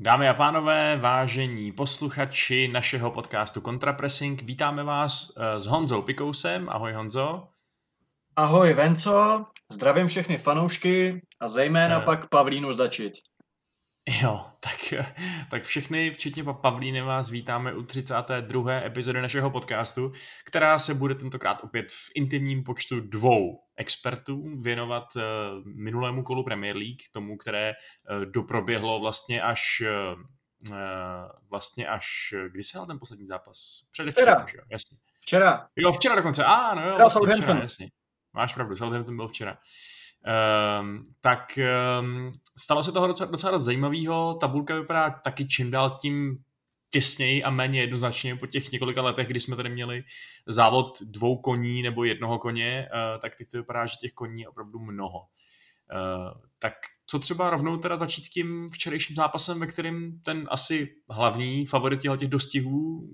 Dámy a pánové, vážení posluchači našeho podcastu Contrapressing, vítáme vás eh, s Honzou Pikousem. Ahoj Honzo. Ahoj Venco, zdravím všechny fanoušky a zejména uh. pak Pavlínu zdačit. Jo, tak, tak všechny, včetně Pavlíny, vás vítáme u 32. epizody našeho podcastu, která se bude tentokrát opět v intimním počtu dvou expertů věnovat uh, minulému kolu Premier League, tomu, které uh, doproběhlo vlastně až uh, vlastně až, kdy se ten poslední zápas? Předevčera. Včera. Jo? Jasně. Včera. Jo, včera dokonce. A, no jo, včera vlastně, včera, jasně. Máš pravdu, Southampton byl včera. Uh, Um, tak um, stalo se toho docela, docela dost zajímavého. Tabulka vypadá taky čím dál tím těsněji a méně jednoznačně po těch několika letech, kdy jsme tady měli závod dvou koní nebo jednoho koně, uh, tak teď to vypadá, že těch koní je opravdu mnoho. Uh, tak co třeba rovnou teda začít tím včerejším zápasem, ve kterým ten asi hlavní favorit těch dostihů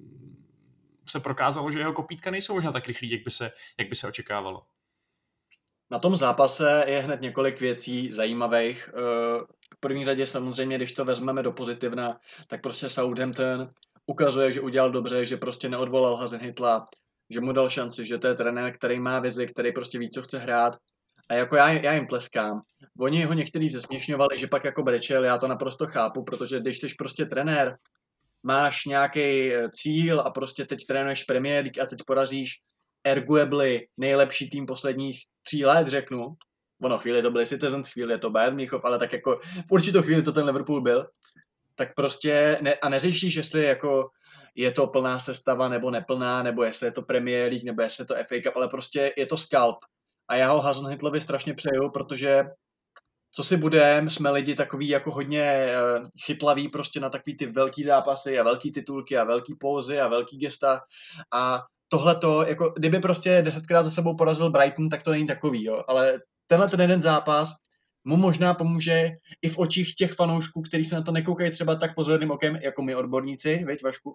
se prokázalo, že jeho kopítka nejsou možná tak rychlí, jak by se, jak by se očekávalo. Na tom zápase je hned několik věcí zajímavých. Eh, v první řadě samozřejmě, když to vezmeme do pozitivna, tak prostě Southampton ukazuje, že udělal dobře, že prostě neodvolal Hazenhitla, že mu dal šanci, že to je trenér, který má vizi, který prostě ví, co chce hrát. A jako já, já jim tleskám. Oni ho někteří zesměšňovali, že pak jako brečel, já to naprosto chápu, protože když jsi prostě trenér, máš nějaký eh, cíl a prostě teď trénuješ League a teď porazíš arguably nejlepší tým posledních tří let, řeknu. Ono, chvíli to byly Citizens, chvíli je to Bayern Mnichov, ale tak jako v určitou chvíli to ten Liverpool byl. Tak prostě ne, a neřešíš, jestli jako je to plná sestava nebo neplná, nebo jestli je to Premier League, nebo jestli je to FA Cup, ale prostě je to scalp. A já ho Hasenhitlovi strašně přeju, protože co si budem, jsme lidi takový jako hodně uh, chytlaví prostě na takový ty velký zápasy a velký titulky a velký pózy a velký gesta a tohle to, jako kdyby prostě desetkrát za sebou porazil Brighton, tak to není takový, jo. Ale tenhle ten jeden zápas mu možná pomůže i v očích těch fanoušků, kteří se na to nekoukají třeba tak pozorným okem, jako my odborníci, veď Vašku?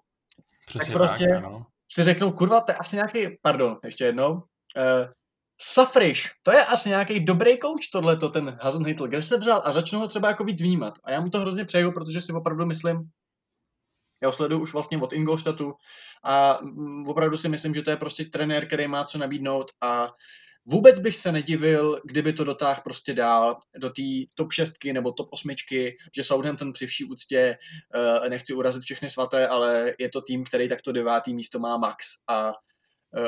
Přesně tak prostě tak, ano. si řeknou, kurva, to je asi nějaký, pardon, ještě jednou, uh, Safrish, to je asi nějaký dobrý kouč tohleto, ten Hazenhitl, kde se vzal a začnou ho třeba jako víc vnímat. A já mu to hrozně přeju, protože si opravdu myslím, já ho sleduju už vlastně od Ingolstadtu a mm, opravdu si myslím, že to je prostě trenér, který má co nabídnout a Vůbec bych se nedivil, kdyby to dotáhl prostě dál do té top 6 nebo top 8, že Southampton při vší úctě, uh, nechci urazit všechny svaté, ale je to tým, který takto devátý místo má max a Eh,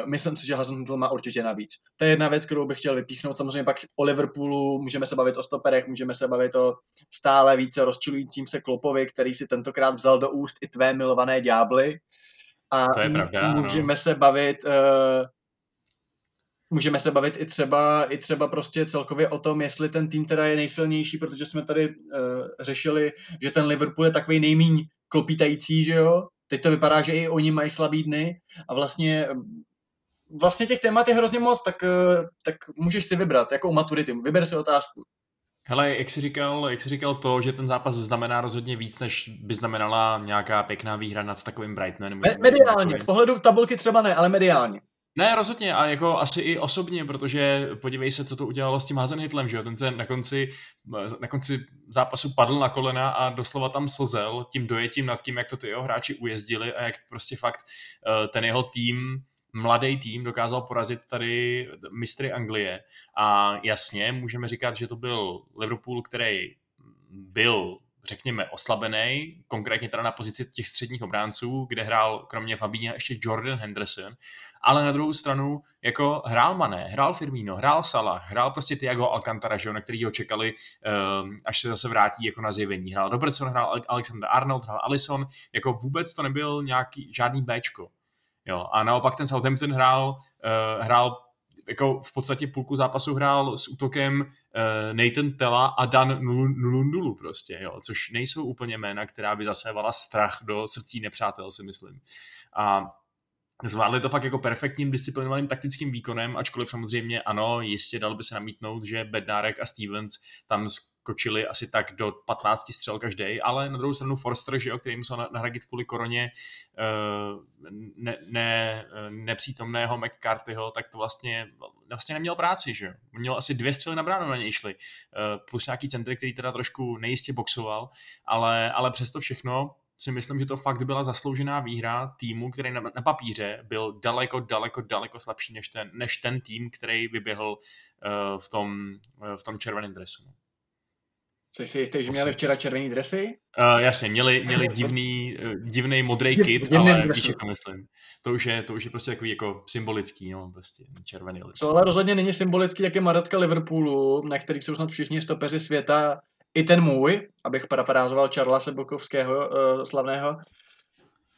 myslím si, že Hasenhüttl má určitě navíc. To je jedna věc, kterou bych chtěl vypíchnout. Samozřejmě pak o Liverpoolu můžeme se bavit o stoperech, můžeme se bavit o stále více rozčilujícím se Klopovi, který si tentokrát vzal do úst i tvé milované ďábly. A to je pravda, můžeme no. se bavit uh, můžeme se bavit i třeba, i třeba prostě celkově o tom, jestli ten tým teda je nejsilnější, protože jsme tady uh, řešili, že ten Liverpool je takový nejmíň klopítající, že jo? Teď to vypadá, že i oni mají slabý dny a vlastně vlastně těch témat je hrozně moc, tak, eh, tak můžeš si vybrat, jako u maturity, vyber si otázku. Hele, jak jsi, říkal, jak jsi říkal to, že ten zápas znamená rozhodně víc, než by znamenala nějaká pěkná výhra nad takovým Brightonem. Me- mediálně, v pohledu tabulky třeba ne, ale mediálně. Ne, rozhodně, a jako asi i osobně, protože podívej se, co to udělalo s tím Hazenhitlem, že jo, ten, ten na konci, na konci zápasu padl na kolena a doslova tam slzel tím dojetím nad tím, jak to ty jeho hráči ujezdili a jak prostě fakt eh, ten jeho tým mladý tým dokázal porazit tady mistry Anglie a jasně, můžeme říkat, že to byl Liverpool, který byl řekněme, oslabený, konkrétně teda na pozici těch středních obránců, kde hrál kromě Fabíňa ještě Jordan Henderson, ale na druhou stranu jako hrál Mané, hrál Firmino, hrál Salah, hrál prostě Thiago Alcantara, že, na který ho čekali, um, až se zase vrátí jako na zjevení. Hrál Robertson, hrál Alexander Arnold, hrál Allison, jako vůbec to nebyl nějaký, žádný Bčko. Jo, a naopak ten Southampton hrál, uh, hrál jako v podstatě půlku zápasu hrál s útokem uh, Nathan Tella a Dan Nulundulu prostě, jo, což nejsou úplně jména, která by zasévala strach do srdcí nepřátel, si myslím. A Zvládli to fakt jako perfektním disciplinovaným taktickým výkonem, ačkoliv samozřejmě ano, jistě dal by se namítnout, že Bednárek a Stevens tam skočili asi tak do 15 střel každý, ale na druhou stranu Forster, že jo, který musel nahradit kvůli koroně eh, ne, ne, nepřítomného McCarthyho, tak to vlastně, vlastně neměl práci, že jo. Měl asi dvě střely na bránu na něj šly, eh, plus nějaký centry, který teda trošku nejistě boxoval, ale, ale přesto všechno si myslím, že to fakt byla zasloužená výhra týmu, který na, na papíře byl daleko, daleko, daleko slabší než ten, než ten tým, který vyběhl uh, v, tom, uh, v tom červeném dresu. Jsi si jistý, že měli včera červený dresy? Uh, jasně, měli, měli divný, divný modrý kit, ale víš, jak to myslím. To už, je, to už je prostě takový jako symbolický, no, prostě červený lid. Co ale rozhodně není symbolický, jak je Marotka Liverpoolu, na kterých jsou snad všichni stopeři světa i ten můj, abych parafrázoval Charla Sebokovského uh, slavného,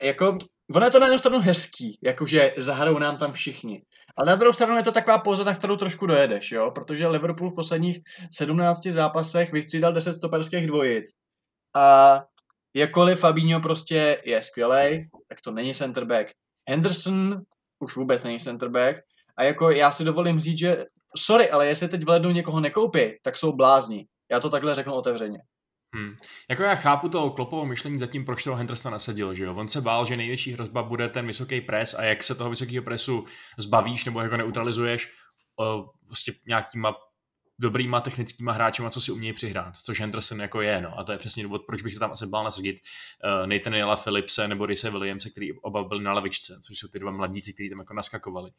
jako, ono je to na jednu stranu hezký, jakože zahrajou nám tam všichni. Ale na druhou stranu je to taková poza, na kterou trošku dojedeš, jo? protože Liverpool v posledních 17 zápasech vystřídal 10 stoperských dvojic. A jakkoliv Fabinho prostě je skvělý, tak to není center back. Henderson už vůbec není center back. A jako já si dovolím říct, že sorry, ale jestli teď v lednu někoho nekoupí, tak jsou blázni. Já to takhle řeknu otevřeně. Hmm. Jako já chápu to klopovo myšlení zatím, proč toho Hendersona nasadil, že jo? On se bál, že největší hrozba bude ten vysoký pres a jak se toho vysokého presu zbavíš nebo jak ho neutralizuješ uh, prostě nějakýma dobrýma technickýma hráčima, co si umějí přihrát, což Henderson jako je, no. A to je přesně důvod, proč bych se tam asi bál nasadit uh, Nathaniela Philipse nebo Rise Williamse, který oba byli na levičce, což jsou ty dva mladíci, kteří tam jako naskakovali.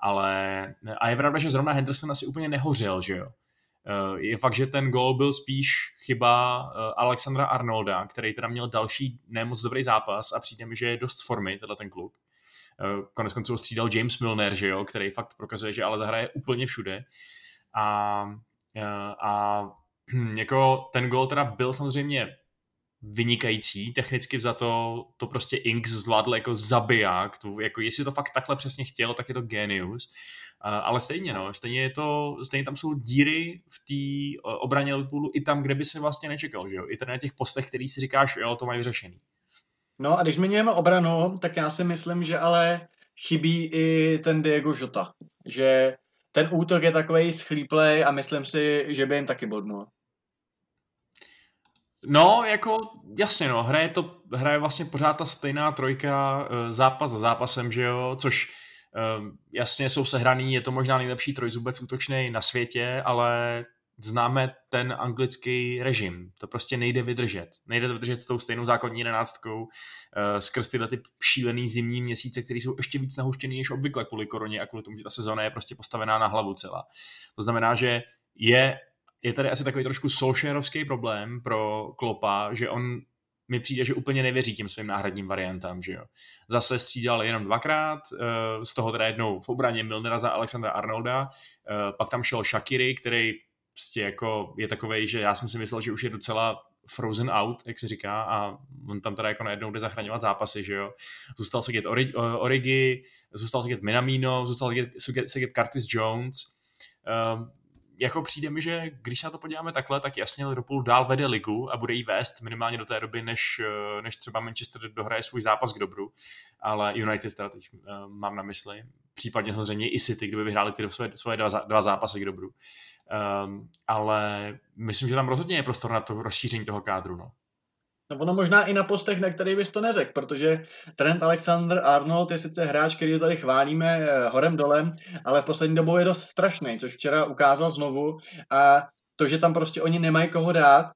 Ale a je pravda, že zrovna Henderson asi úplně nehořel, že jo. Eh, je fakt, že ten gol byl spíš chyba eh, Alexandra Arnolda, který teda měl další nemoc dobrý zápas a přijde mi, že je dost formy, tenhle ten kluk. Eh, konec konců střídal James Milner, že jo, který fakt prokazuje, že ale zahraje úplně všude. A, a jako ten gol teda byl samozřejmě vynikající, technicky za to, to prostě Inks zvládl jako zabiják, to, jako jestli to fakt takhle přesně chtěl, tak je to genius. Ale stejně, no, stejně, je to, stejně tam jsou díry v té obraně Liverpoolu i tam, kde by se vlastně nečekal, že jo? I tady na těch postech, který si říkáš, jo, to mají vyřešený. No a když zmiňujeme obranu, tak já si myslím, že ale chybí i ten Diego Jota. Že ten útok je takový schlíplej a myslím si, že by jim taky bodnul. No, jako jasně no, hraje to, hraje vlastně pořád ta stejná trojka eh, zápas za zápasem, že jo, což Ehm, jasně jsou sehraný, je to možná nejlepší trojzubec útočný na světě, ale známe ten anglický režim. To prostě nejde vydržet. Nejde to vydržet s tou stejnou základní jedenáctkou uh, skrz tyhle ty šílený zimní měsíce, které jsou ještě víc nahuštěný než obvykle kvůli koroně a kvůli tomu, že ta sezóna je prostě postavená na hlavu celá. To znamená, že je, je tady asi takový trošku Solskjaerovský problém pro Klopa, že on mi přijde, že úplně nevěří těm svým náhradním variantám, že jo. Zase střídal jenom dvakrát, eh, z toho teda jednou v obraně Milnera za Alexandra Arnolda, eh, pak tam šel Shakiri, který prostě jako je takovej, že já jsem si myslel, že už je docela frozen out, jak se říká, a on tam teda jako najednou jde zachraňovat zápasy, že jo. Zůstal se get Origi, zůstal se get Minamino, zůstal se get, se get Curtis Jones, um, jako přijde mi, že když na to podíváme takhle, tak jasně Liverpool dál vede ligu a bude jí vést minimálně do té doby, než, eh, než třeba Manchester dohraje svůj zápas k dobru, ale United teda teď uh, mám na mysli, případně samozřejmě i City, kdyby vyhráli ty svoje, svoje dva, dva zápasy k dobru. Um, ale myslím, že tam rozhodně je prostor na to rozšíření toho kádru. No. No ono možná i na postech, na který bys to neřekl, protože Trent Alexander Arnold je sice hráč, který ho tady chválíme eh, horem dolem, ale v poslední dobou je dost strašný, což včera ukázal znovu. A to, že tam prostě oni nemají koho dát,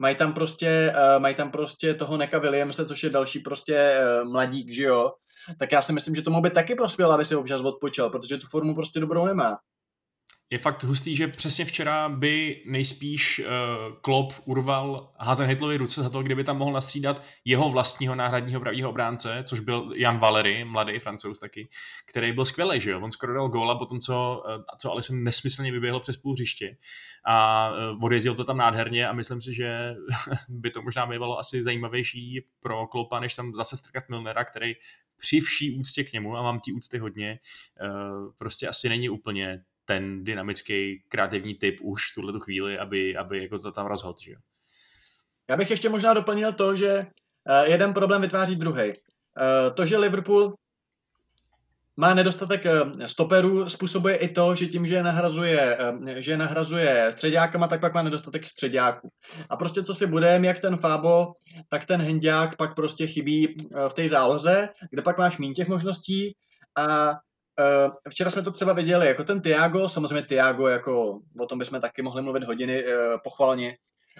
mají tam prostě, uh, mají tam prostě toho Neka Williamse, což je další prostě uh, mladík, že jo, tak já si myslím, že tomu by taky prospěl, aby si občas odpočal, protože tu formu prostě dobrou nemá je fakt hustý, že přesně včera by nejspíš uh, Klopp urval Hazenhitlovi ruce za to, kdyby tam mohl nastřídat jeho vlastního náhradního pravýho obránce, což byl Jan Valery, mladý francouz taky, který byl skvělý, že jo? On skoro dal góla po tom, co, uh, co Alisson nesmyslně vyběhl přes půl hřiště a uh, odjezdil to tam nádherně a myslím si, že by to možná bývalo asi zajímavější pro Klopa, než tam zase strkat Milnera, který při vší úctě k němu, a mám tí úcty hodně, uh, prostě asi není úplně ten dynamický kreativní typ už tuhle tu chvíli, aby, aby jako to tam rozhodl. Že? Já bych ještě možná doplnil to, že eh, jeden problém vytváří druhý. Eh, to, že Liverpool má nedostatek eh, stoperů, způsobuje i to, že tím, že je nahrazuje, že je nahrazuje středákama, tak pak má nedostatek středáků. A prostě co si budeme, jak ten Fábo, tak ten Hendák pak prostě chybí v té záloze, kde pak máš méně těch možností a včera jsme to třeba viděli, jako ten Tiago, samozřejmě Tiago, jako o tom bychom taky mohli mluvit hodiny pochvalně,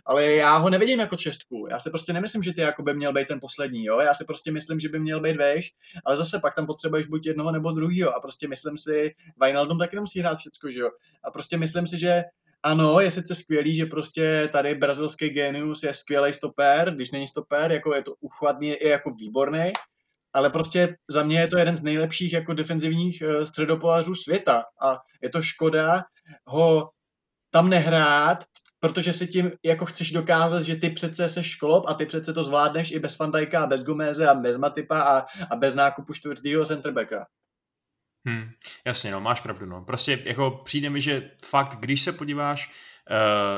ale já ho nevidím jako čestku. Já si prostě nemyslím, že ty jako by měl být ten poslední, jo. Já si prostě myslím, že by měl být vejš, ale zase pak tam potřebuješ buď jednoho nebo druhého. A prostě myslím si, Wijnaldum taky nemusí hrát všecko, že jo. A prostě myslím si, že ano, je sice skvělý, že prostě tady brazilský genius je skvělý stoper, když není stoper, jako je to uchvatný, je jako výborný, ale prostě za mě je to jeden z nejlepších jako defenzivních uh, středopolářů světa a je to škoda ho tam nehrát protože si tím jako chceš dokázat, že ty přece se školop a ty přece to zvládneš i bez Fandajka bez Gomeze a bez Matipa a, a bez nákupu čtvrtýho centerbacka. Hmm, jasně, no, máš pravdu, no. Prostě jako přijde mi, že fakt, když se podíváš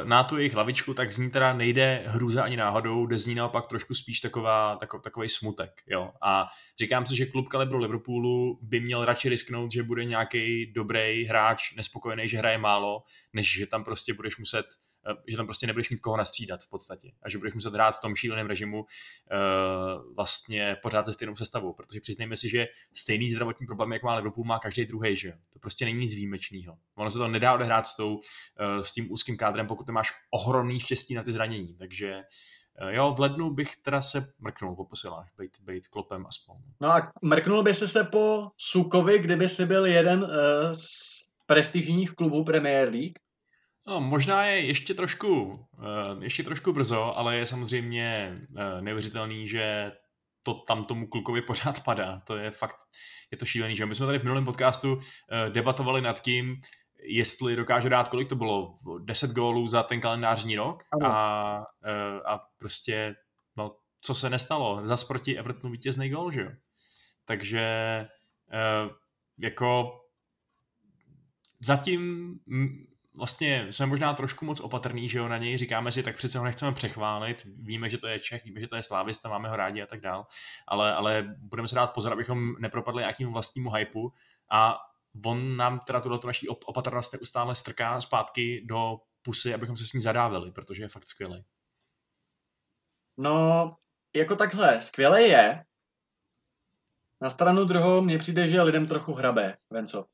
na tu jejich hlavičku, tak z ní teda nejde hrůza ani náhodou, jde z ní naopak trošku spíš taková, tako, takový smutek, jo. A říkám si, že klub kalibru Liverpoolu by měl radši risknout, že bude nějaký dobrý hráč, nespokojený, že hraje málo, než že tam prostě budeš muset Eh, že tam prostě nebudeš mít koho nastřídat v podstatě a že budeš muset hrát v tom šíleném režimu uh, vlastně pořád se stejnou sestavou, protože přiznejme si, že stejný zdravotní problém, jak má Liverpool, má každý druhý, že to prostě není nic výjimečného. Ono se to nedá odehrát s, tou, uh, s tím úzkým kádrem, pokud nemáš ohromný štěstí na ty zranění, takže uh, jo, v lednu bych teda se mrknul po posilách, bejt, bejt klopem aspoň. No a mrknul by se se po Sukovi, kdyby si byl jeden uh, z prestižních klubů Premier League? No, možná je ještě trošku, uh, ještě trošku brzo, ale je samozřejmě uh, neuvěřitelný, že to tam tomu klukovi pořád padá. To je fakt, je to šílený, že my jsme tady v minulém podcastu uh, debatovali nad tím, jestli dokáže dát, kolik to bylo, 10 gólů za ten kalendářní rok a, a prostě, no, co se nestalo, zas proti Evertonu vítězný gól, že jo. Takže jako zatím vlastně jsme možná trošku moc opatrný, že jo, na něj říkáme si, tak přece ho nechceme přechválit, víme, že to je Čech, víme, že to je Slávista, máme ho rádi a tak dál, ale, ale budeme se dát pozor, abychom nepropadli nějakému vlastnímu hypu a on nám teda tuhle naší opatrnost neustále strká zpátky do pusy, abychom se s ní zadávili, protože je fakt skvělý. No, jako takhle, skvělé je. Na stranu druhou mně přijde, že lidem trochu hrabe, Venco.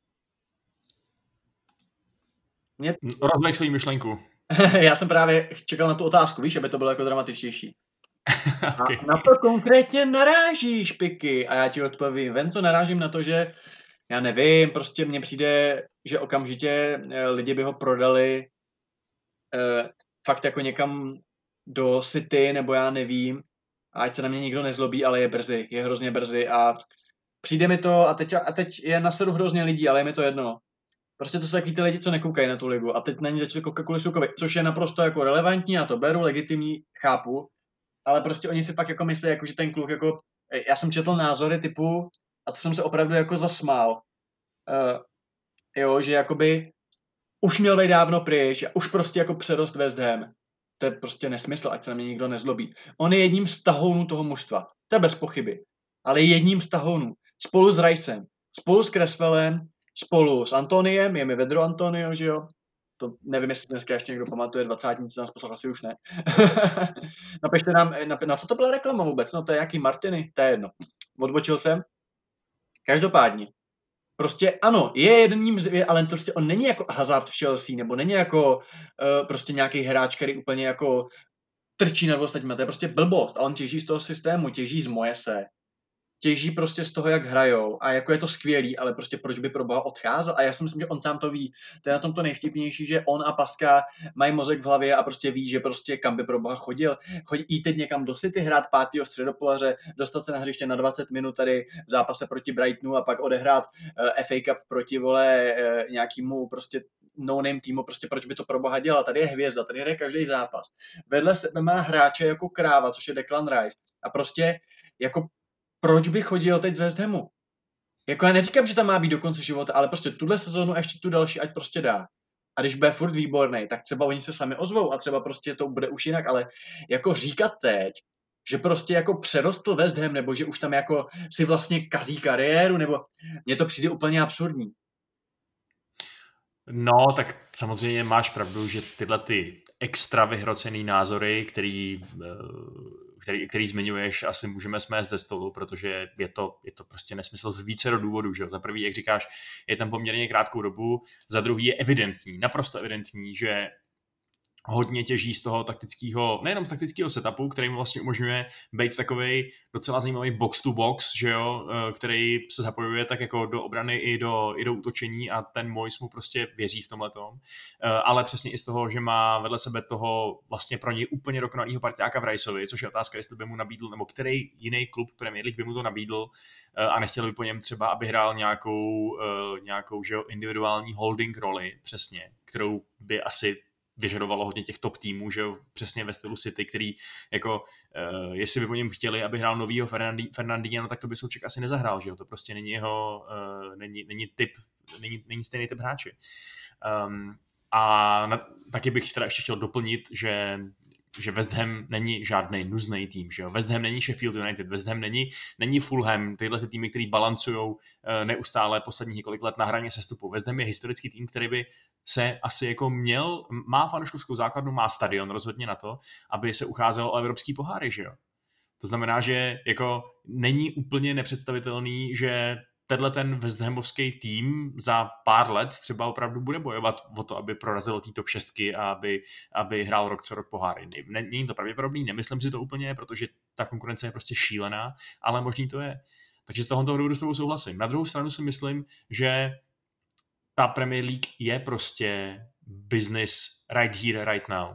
Mě... Rozvej svou myšlenku. Já jsem právě čekal na tu otázku, víš, aby to bylo jako dramatičtější. okay. Na to konkrétně narážíš, Piky. A já ti odpovím. Ven, co narážím na to, že já nevím, prostě mně přijde, že okamžitě eh, lidi by ho prodali eh, fakt jako někam do City, nebo já nevím, a ať se na mě nikdo nezlobí, ale je brzy, je hrozně brzy a přijde mi to, a teď, a teď je na sedu hrozně lidí, ale je mi to jedno. Prostě to jsou takový ty lidi, co nekoukají na tu ligu a teď na ní začali koukat kvůli Sukovi, což je naprosto jako relevantní, já to beru, legitimní, chápu, ale prostě oni si fakt jako myslí, jako, že ten kluk jako, e, já jsem četl názory typu, a to jsem se opravdu jako zasmál, uh, jo, že jakoby už měl být dávno pryč a už prostě jako předost West Ham. To je prostě nesmysl, ať se na mě nikdo nezlobí. On je jedním z tahounů toho mužstva. To je bez pochyby. Ale jedním z tahounů. Spolu s Ricem, spolu s Creswellem, spolu s Antoniem, je mi Vedro Antonio, že jo? To nevím, jestli dneska ještě někdo pamatuje, 20 nic nás poslal, asi už ne. Napište nám, na, na, co to byla reklama vůbec? No to je jaký Martiny? To je jedno. Odbočil jsem. Každopádně, prostě ano, je jedním z, ale prostě on není jako Hazard v Chelsea, nebo není jako uh, prostě nějaký hráč, který úplně jako trčí nad ostatníma, to je prostě blbost a on těží z toho systému, těží z Moese, těží prostě z toho, jak hrajou a jako je to skvělý, ale prostě proč by pro boha odcházel? A já si myslím, že on sám to ví. To je na tom to nejvtipnější, že on a Paska mají mozek v hlavě a prostě ví, že prostě kam by pro boha chodil. Chodí jít teď někam do City, hrát pátýho středopolaře, dostat se na hřiště na 20 minut tady v zápase proti Brightonu a pak odehrát uh, eh, FA Cup proti vole uh, nějakému prostě no-name týmu, prostě proč by to pro boha dělal? Tady je hvězda, tady hraje každý zápas. Vedle sebe má hráče jako kráva, což je Declan Rice. A prostě jako proč by chodil teď z West Hamu? Jako já neříkám, že tam má být do konce života, ale prostě tuhle sezónu a ještě tu další, ať prostě dá. A když bude furt výborný, tak třeba oni se sami ozvou a třeba prostě to bude už jinak, ale jako říkat teď, že prostě jako přerostl West Ham, nebo že už tam jako si vlastně kazí kariéru, nebo mně to přijde úplně absurdní. No, tak samozřejmě máš pravdu, že tyhle ty extra vyhrocený názory, který, eh, který, který zmiňuješ, asi můžeme smést ze stolu, protože je to, je to prostě nesmysl z více do důvodů. Že? Za prvý, jak říkáš, je tam poměrně krátkou dobu, za druhý je evidentní, naprosto evidentní, že hodně těží z toho taktického, nejenom z taktického setupu, který mu vlastně umožňuje být takový docela zajímavý box to box, že jo, eh, který se zapojuje tak jako do obrany i do, i do útočení a ten Mois mu prostě věří v tomhle tom. Eh, ale přesně i z toho, že má vedle sebe toho vlastně pro něj úplně dokonalého partiáka v Riceovi, což je otázka, jestli by mu nabídl, nebo který jiný klub Premier League by mu to nabídl eh, a nechtěl by po něm třeba, aby hrál nějakou, nějakou že jo, individuální holding roli, přesně, kterou by asi vyžadovalo hodně těch top týmů, že jo, přesně ve stylu City, který jako, uh, jestli by po něm chtěli, aby hrál novýho Fernandí, no tak to by Souček asi nezahrál, že jo, to prostě není jeho, uh, není, není typ, není, není stejný typ hráče. Um, a na, taky bych teda ještě chtěl doplnit, že že West Ham není žádný nuzný tým, že jo? West Ham není Sheffield United, West Ham není, není Fulham, tyhle ty týmy, který balancují uh, neustále posledních několik let na hraně sestupu. West Ham je historický tým, který by se asi jako měl, má fanouškovskou základnu, má stadion rozhodně na to, aby se ucházel o evropský poháry, že jo? To znamená, že jako není úplně nepředstavitelný, že tenhle ten West Hamovský tým za pár let třeba opravdu bude bojovat o to, aby prorazil tý top 6 a aby, aby hrál rok co rok poháry. Není to pravděpodobný, nemyslím si to úplně, protože ta konkurence je prostě šílená, ale možný to je. Takže z toho důvodu s tebou souhlasím. Na druhou stranu si myslím, že ta Premier League je prostě business right here, right now.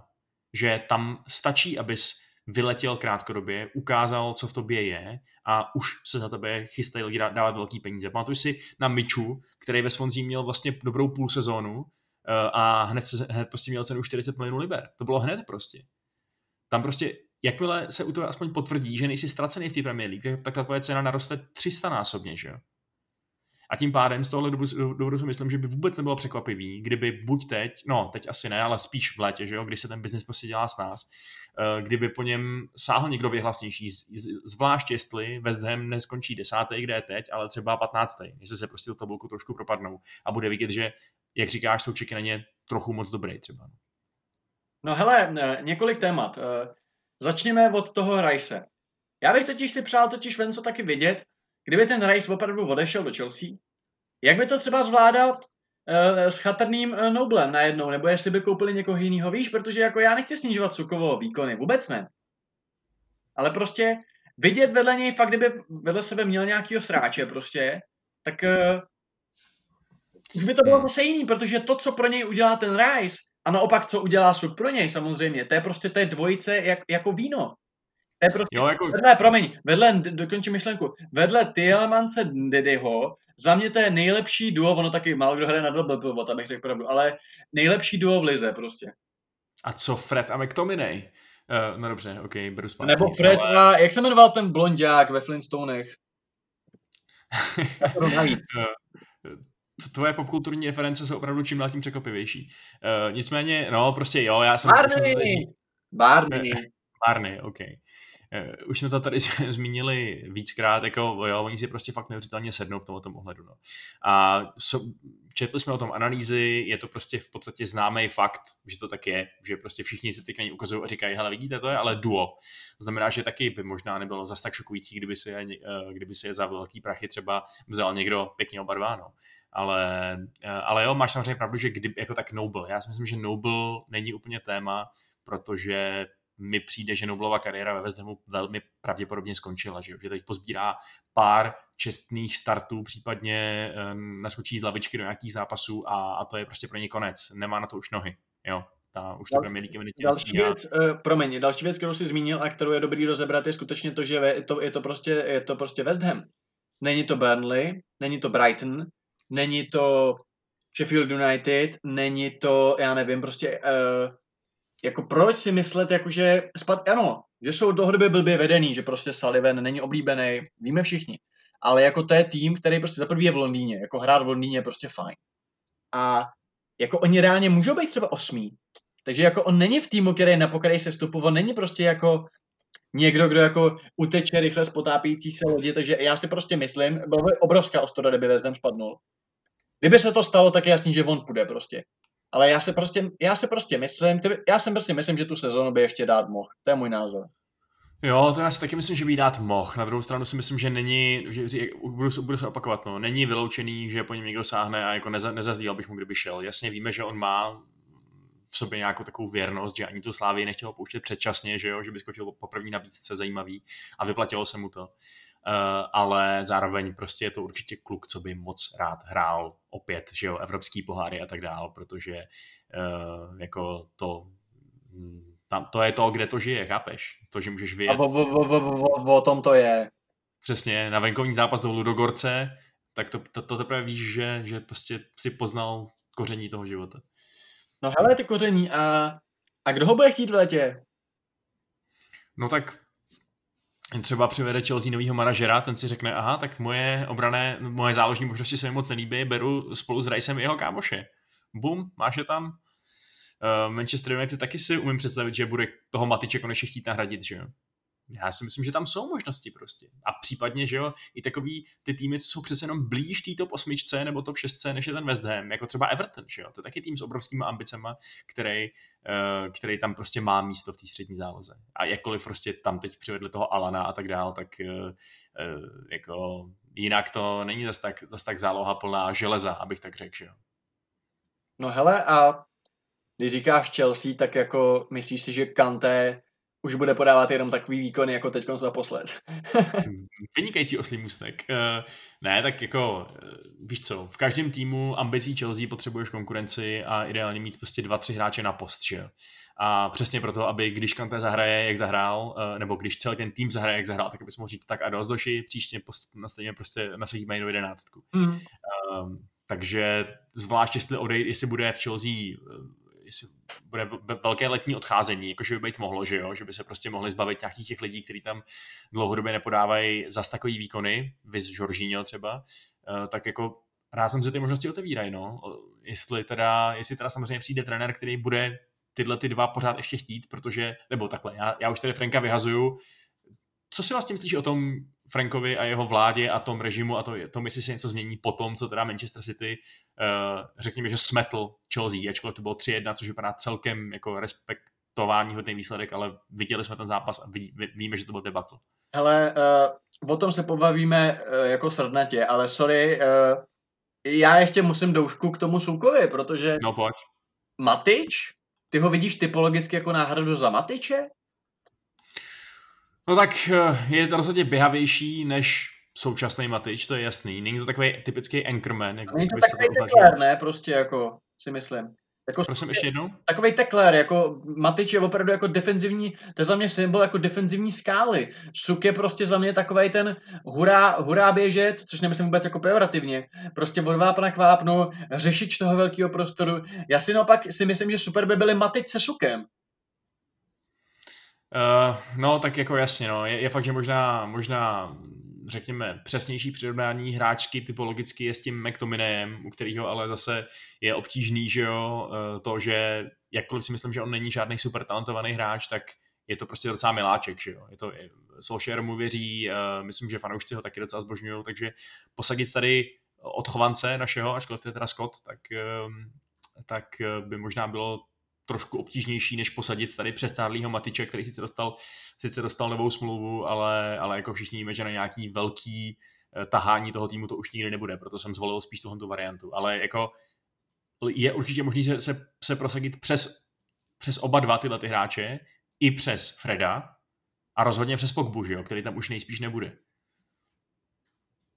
Že tam stačí, abys vyletěl krátkodobě, ukázal, co v tobě je a už se za tebe chystají lidi dávat velký peníze. Pamatuj si na Miču, který ve Swansea měl vlastně dobrou půl sezónu eh, a hned, se, hned prostě měl cenu 40 milionů liber. To bylo hned prostě. Tam prostě, jakmile se u toho aspoň potvrdí, že nejsi ztracený v té Premier League, tak ta tvoje cena naroste 300 násobně, že jo? A tím pádem z tohohle důvodu si myslím, že by vůbec nebylo překvapivý, kdyby buď teď, no teď asi ne, ale spíš v létě, že jo, když se ten biznis prostě dělá s nás, eh, kdyby po něm sáhl někdo vyhlasnější, zvlášť jestli West Ham neskončí desátý, kde je teď, ale třeba patnáctý, jestli se prostě do tabulku trošku propadnou a bude vidět, že, jak říkáš, jsou čeky na ně trochu moc dobrý třeba. No hele, eh, několik témat. Eh, začněme od toho Rice. Já bych totiž si přál totiž Venco taky vidět, Kdyby ten Rice opravdu odešel do Chelsea, jak by to třeba zvládal uh, s chatrným uh, Noblem najednou, nebo jestli by koupili někoho jiného, víš, protože jako já nechci snižovat Sukovo výkony, vůbec ne. Ale prostě vidět vedle něj fakt, kdyby vedle sebe měl nějakýho sráče prostě, tak uh, už by to bylo hmm. zase jiný, protože to, co pro něj udělá ten Rice, a naopak, co udělá Suk pro něj samozřejmě, to je prostě to je dvojice jak, jako víno. To je prostě, jo, jako... vedle, promiň, vedle, dokončím myšlenku, vedle Tielemance Dedyho, za mě to je nejlepší duo, ono taky málo kdo hraje na double pivot, abych řekl pravdu, ale nejlepší duo v lize prostě. A co Fred a McTominay? Uh, no dobře, ok, beru zpátky. Nebo Fred ale... a, jak se jmenoval ten blondák ve Flintstonech? Eh, tvoje popkulturní reference jsou opravdu čím dál tím překvapivější. Uh, nicméně, no prostě jo, já jsem... Barney! Barney! Barney, ok. Eh, už jsme to tady zmínili víckrát, jako jo, oni si prostě fakt neuvěřitelně sednou v tomto ohledu. No. A so, četli jsme o tom analýzy, je to prostě v podstatě známý fakt, že to tak je, že prostě všichni si teď na ukazují a říkají, hele vidíte, to je ale duo. To znamená, že taky by možná nebylo zas tak šokující, kdyby si je, eh, kdyby si je za velký prachy třeba vzal někdo pěkně obarváno. Ale, eh, ale jo, máš samozřejmě pravdu, že kdyby, jako tak Noble. Já si myslím, že Noble není úplně téma, protože mi přijde, že Noblova kariéra ve West Hamu velmi pravděpodobně skončila, že, že teď pozbírá pár čestných startů, případně um, naskočí z lavičky do nějakých zápasů a, a to je prostě pro ně konec. Nemá na to už nohy. Jo, ta, už to Premier League Další věc, uh, promiň, další věc, kterou jsi zmínil a kterou je dobrý rozebrat, je skutečně to, že je to, je to, prostě, je to prostě West Ham. Není to Burnley, není to Brighton, není to Sheffield United, není to, já nevím, prostě uh, jako proč si myslet, jakože, spad, ano, že jsou dlouhodobě blbě vedený, že prostě Sullivan není oblíbený, víme všichni. Ale jako to je tým, který prostě za prvý je v Londýně, jako hrát v Londýně je prostě fajn. A jako oni reálně můžou být třeba osmý. Takže jako on není v týmu, který na pokraji se on není prostě jako někdo, kdo jako uteče rychle z potápějící se lodi, takže já si prostě myslím, byla by obrovská ostuda, kdyby Ham spadnul. Kdyby se to stalo, tak je jasný, že on půjde prostě. Ale já se prostě, já se prostě myslím, ty, já si prostě myslím, že tu sezonu by ještě dát mohl. To je můj názor. Jo, to já si taky myslím, že by dát mohl. Na druhou stranu si myslím, že není, že budu, budu se opakovat, no, není vyloučený, že po něm někdo sáhne a jako neza, nezazdíval bych mu, kdyby šel. Jasně víme, že on má v sobě nějakou takovou věrnost, že ani tu Slávii nechtěl pouštět předčasně, že jo, že by skočil po první nabídce zajímavý a vyplatilo se mu to. Uh, ale zároveň prostě je to určitě kluk, co by moc rád hrál opět, že jo, evropský poháry a tak dál, protože uh, jako to tam, to je to, kde to žije, chápeš? To, že můžeš vyjet. A o, o, o, o, o tom to je. Přesně, na venkovní zápas do Ludogorce, tak to, to, to teprve víš, že, že prostě si poznal koření toho života. No hele, ty koření, a, a kdo ho bude chtít v létě? No tak třeba přivede Chelsea novýho manažera, ten si řekne, aha, tak moje obrané, moje záložní možnosti se mi moc nelíbí, beru spolu s Ricem jeho kámoše. Bum, máš je tam. Uh, Manchester United taky si umím představit, že bude toho Matiče konečně chtít nahradit, že jo. Já si myslím, že tam jsou možnosti prostě. A případně, že jo, i takový ty týmy, co jsou přece jenom blíž té top 8 nebo top 6, než je ten West Ham, jako třeba Everton, že jo. To je taky tým s obrovskými ambicemi, který, uh, který tam prostě má místo v té střední záloze. A jakkoliv prostě tam teď přivedli toho Alana a tak dál, tak uh, uh, jako jinak to není zase tak, zas tak záloha plná železa, abych tak řekl, že jo. No hele, a když říkáš Chelsea, tak jako myslíš si, že Kanté už bude podávat jenom takový výkon jako teď naposled. Vynikající oslý můstek. Uh, ne, tak jako, uh, víš co, v každém týmu ambicí Chelsea potřebuješ konkurenci a ideálně mít prostě dva, tři hráče na post, že A přesně proto, aby když Kanté zahraje, jak zahrál, uh, nebo když celý ten tým zahraje, jak zahrál, tak abys mohl říct tak a dost doši, příště post, na stejně prostě nasadí mají jedenáctku. Mm. Uh, takže zvlášť jestli odejde, jestli bude v Chelsea jestli bude velké letní odcházení, jakože by být mohlo, že jo, že by se prostě mohli zbavit nějakých těch lidí, kteří tam dlouhodobě nepodávají zas takový výkony, vys Jorginho třeba, eh, tak jako rád jsem se ty možnosti otevírají, no. Jestli teda, jestli teda samozřejmě přijde trenér, který bude tyhle ty dva pořád ještě chtít, protože, nebo takhle, já, já už tady Franka vyhazuju, co si vlastně myslíš o tom Frankovi a jeho vládě a tom režimu a to, tom, jestli se něco změní po tom, co teda Manchester City, uh, řekněme, že smetl Chelsea, ačkoliv to bylo 3-1, což vypadá celkem jako respektování hodný výsledek, ale viděli jsme ten zápas a ví, víme, že to byl debakl. Hele, uh, o tom se pobavíme uh, jako srdnatě, ale sorry, uh, já ještě musím doušku k tomu Soukovi, protože no, pojď. Matič, ty ho vidíš typologicky jako náhradu za Matiče? No tak eh, je to rozhodně běhavější než současný Matič, to je jasný. Není to takový typický anchorman. Jak Není to takový teklér, ne? Prostě jako si myslím. Jako Prosím, ještě jednou? Takový teklér, jako Matič je opravdu jako defenzivní, to je za mě symbol jako defenzivní skály. Suk je prostě za mě takový ten hurá, hurá běžec, což nemyslím vůbec jako pejorativně. Prostě odvápna kvápnu, řešič toho velkého prostoru. Já si naopak si myslím, že super by byly Matič se Sukem. Uh, no, tak jako jasně, no. Je, je fakt, že možná, možná řekněme, přesnější přirovnání hráčky typologicky je s tím McTominayem, u kterého ale zase je obtížný, že jo, uh, to, že jakkoliv si myslím, že on není žádný super talentovaný hráč, tak je to prostě docela miláček, že jo. Je to, Solskjaer mu věří, myslím, že fanoušci ho taky docela zbožňují, takže posadit tady odchovance našeho, ačkoliv to je teda Scott, tak, tak by možná bylo trošku obtížnější, než posadit tady přestárlýho Matiče, který sice dostal, sice dostal novou smlouvu, ale, ale jako všichni víme, že na nějaký velký eh, tahání toho týmu to už nikdy nebude, proto jsem zvolil spíš tuhle variantu. Ale jako je určitě možný se, se, se prosadit přes, přes oba dva tyhle ty hráče, i přes Freda a rozhodně přes Pogbu, že jo, který tam už nejspíš nebude.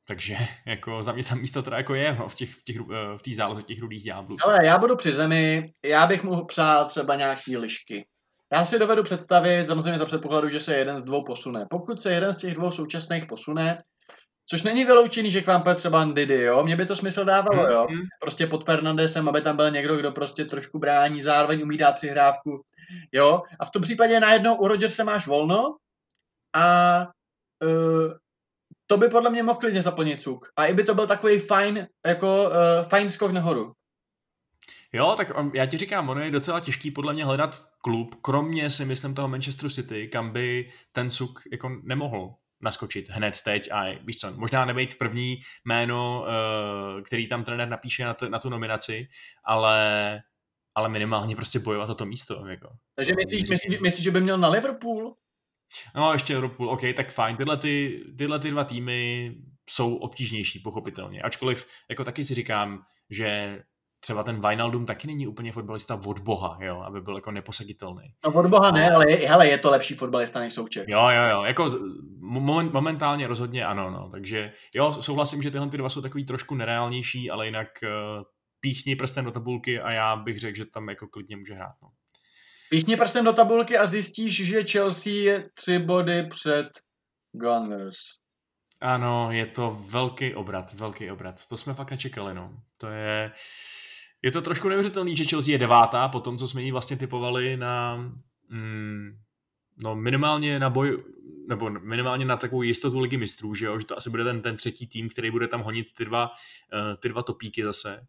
Takže jako za mě tam místo teda jako je no, v, těch, v, těch, eh, v té záloze těch rudých ďáblů. Ale já budu při zemi, já bych mu přál třeba nějaký lišky. Já si dovedu představit, samozřejmě za předpokladu, že se jeden z dvou posune. Pokud se jeden z těch dvou současných posune, což není vyloučený, že k vám půjde třeba Didi, jo, mně by to smysl dávalo, jo. Mhm. Prostě pod Fernandesem, aby tam byl někdo, kdo prostě trošku brání, zároveň umí dát přihrávku, jo. A v tom případě najednou u se máš volno a uh, to by podle mě mohl klidně zaplnit cuk. A i by to byl takový fajn, jako uh, fajn skok nahoru. Jo, tak on, já ti říkám, ono je docela těžký podle mě hledat klub, kromě si myslím toho Manchester City, kam by ten suk jako nemohl naskočit hned teď a víš co, možná nebejt první jméno, uh, který tam trenér napíše na, t- na tu nominaci, ale ale minimálně prostě bojovat za to místo. Jako. Takže myslíš, myslíš, myslíš, že by měl na Liverpool? No, ještě Liverpool, OK, tak fajn. Tyhle, ty, tyhle ty dva týmy jsou obtížnější, pochopitelně. Ačkoliv, jako taky si říkám, že třeba ten Wijnaldum taky není úplně fotbalista od boha, jo, aby byl jako neposaditelný. No od boha ne, ale je, hele, je to lepší fotbalista než Souček. Jo, jo, jo, jako moment, momentálně rozhodně ano, no, takže jo, souhlasím, že tyhle ty dva jsou takový trošku nereálnější, ale jinak uh, píchni prstem do tabulky a já bych řekl, že tam jako klidně může hrát, no. Píchni prstem do tabulky a zjistíš, že Chelsea je tři body před Gunners. Ano, je to velký obrat, velký obrat. To jsme fakt nečekali, no. To je... Je to trošku neuvěřitelný, že Chelsea je devátá po tom, co jsme ji vlastně typovali na... Mm, no minimálně na boj, nebo minimálně na takovou jistotu ligy mistrů, že jo, že to asi bude ten, ten třetí tým, který bude tam honit ty dva, uh, ty dva topíky zase.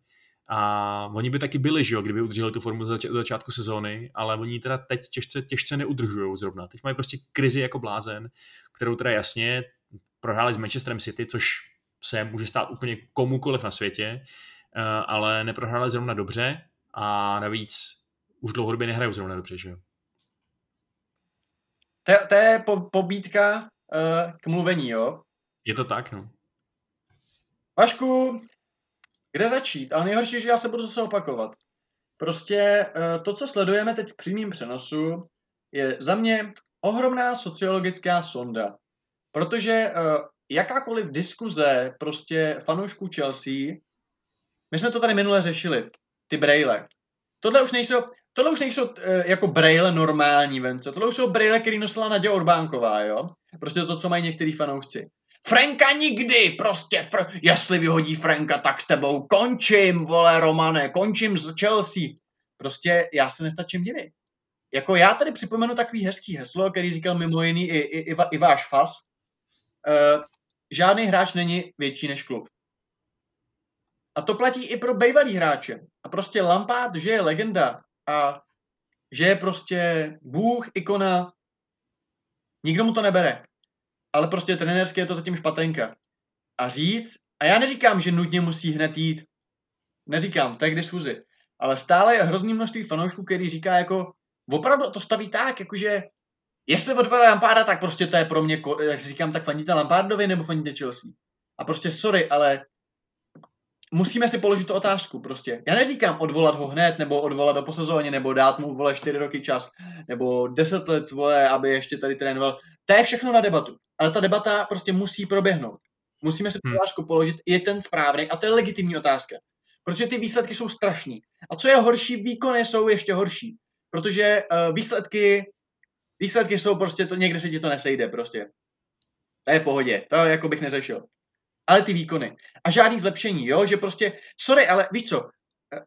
A oni by taky byli, že jo, kdyby udrželi tu formu do začátku sezóny, ale oni teda teď těžce, těžce neudržují zrovna. Teď mají prostě krizi jako blázen, kterou teda jasně prohráli s Manchesterem City, což se může stát úplně komukoliv na světě, eh, ale neprohráli zrovna dobře a navíc už dlouhodobě nehrajou zrovna dobře, že jo. To, to je po, pobídka uh, k mluvení, jo? Je to tak, no. Vašku, kde začít? Ale nejhorší, že já se budu zase opakovat. Prostě uh, to, co sledujeme teď v přímém přenosu, je za mě ohromná sociologická sonda. Protože uh, jakákoliv diskuze prostě fanoušků Chelsea, my jsme to tady minule řešili, ty braille. Tohle už nejsou, tohle už nejsou uh, jako braille normální vence, tohle už jsou braille, který nosila Naděja Orbánková, jo? Prostě to, co mají některý fanoušci. Franka nikdy, prostě, fr- jestli vyhodí Franka, tak s tebou končím, vole Romane, končím z Chelsea. Prostě já se nestačím divit. Jako já tady připomenu takový hezký heslo, který říkal mimo jiný i, i, i, i váš fas. Uh, žádný hráč není větší než klub. A to platí i pro bývalý hráče. A prostě Lampard, že je legenda a že je prostě bůh, ikona, nikdo mu to nebere ale prostě trenérsky je to zatím špatenka. A říct, a já neříkám, že nutně musí hned jít, neříkám, to je k diskuzi, ale stále je hrozný množství fanoušků, který říká jako, opravdu to staví tak, jakože jestli odvolá Lampáda, tak prostě to je pro mě, jak říkám, tak faníte Lampárdovi nebo faníte Chelsea. A prostě sorry, ale musíme si položit tu otázku prostě. Já neříkám odvolat ho hned, nebo odvolat do posezóně, nebo dát mu, vole, 4 roky čas, nebo 10 let, vole, aby ještě tady trénoval. To je všechno na debatu. Ale ta debata prostě musí proběhnout. Musíme si tu hmm. otázku položit, je ten správný, a to je legitimní otázka. Protože ty výsledky jsou strašný. A co je horší, výkony jsou ještě horší. Protože uh, výsledky, výsledky jsou prostě, to, někde se ti to nesejde prostě. To je v pohodě, to jako bych neřešil ale ty výkony. A žádný zlepšení, jo, že prostě, sorry, ale víš co,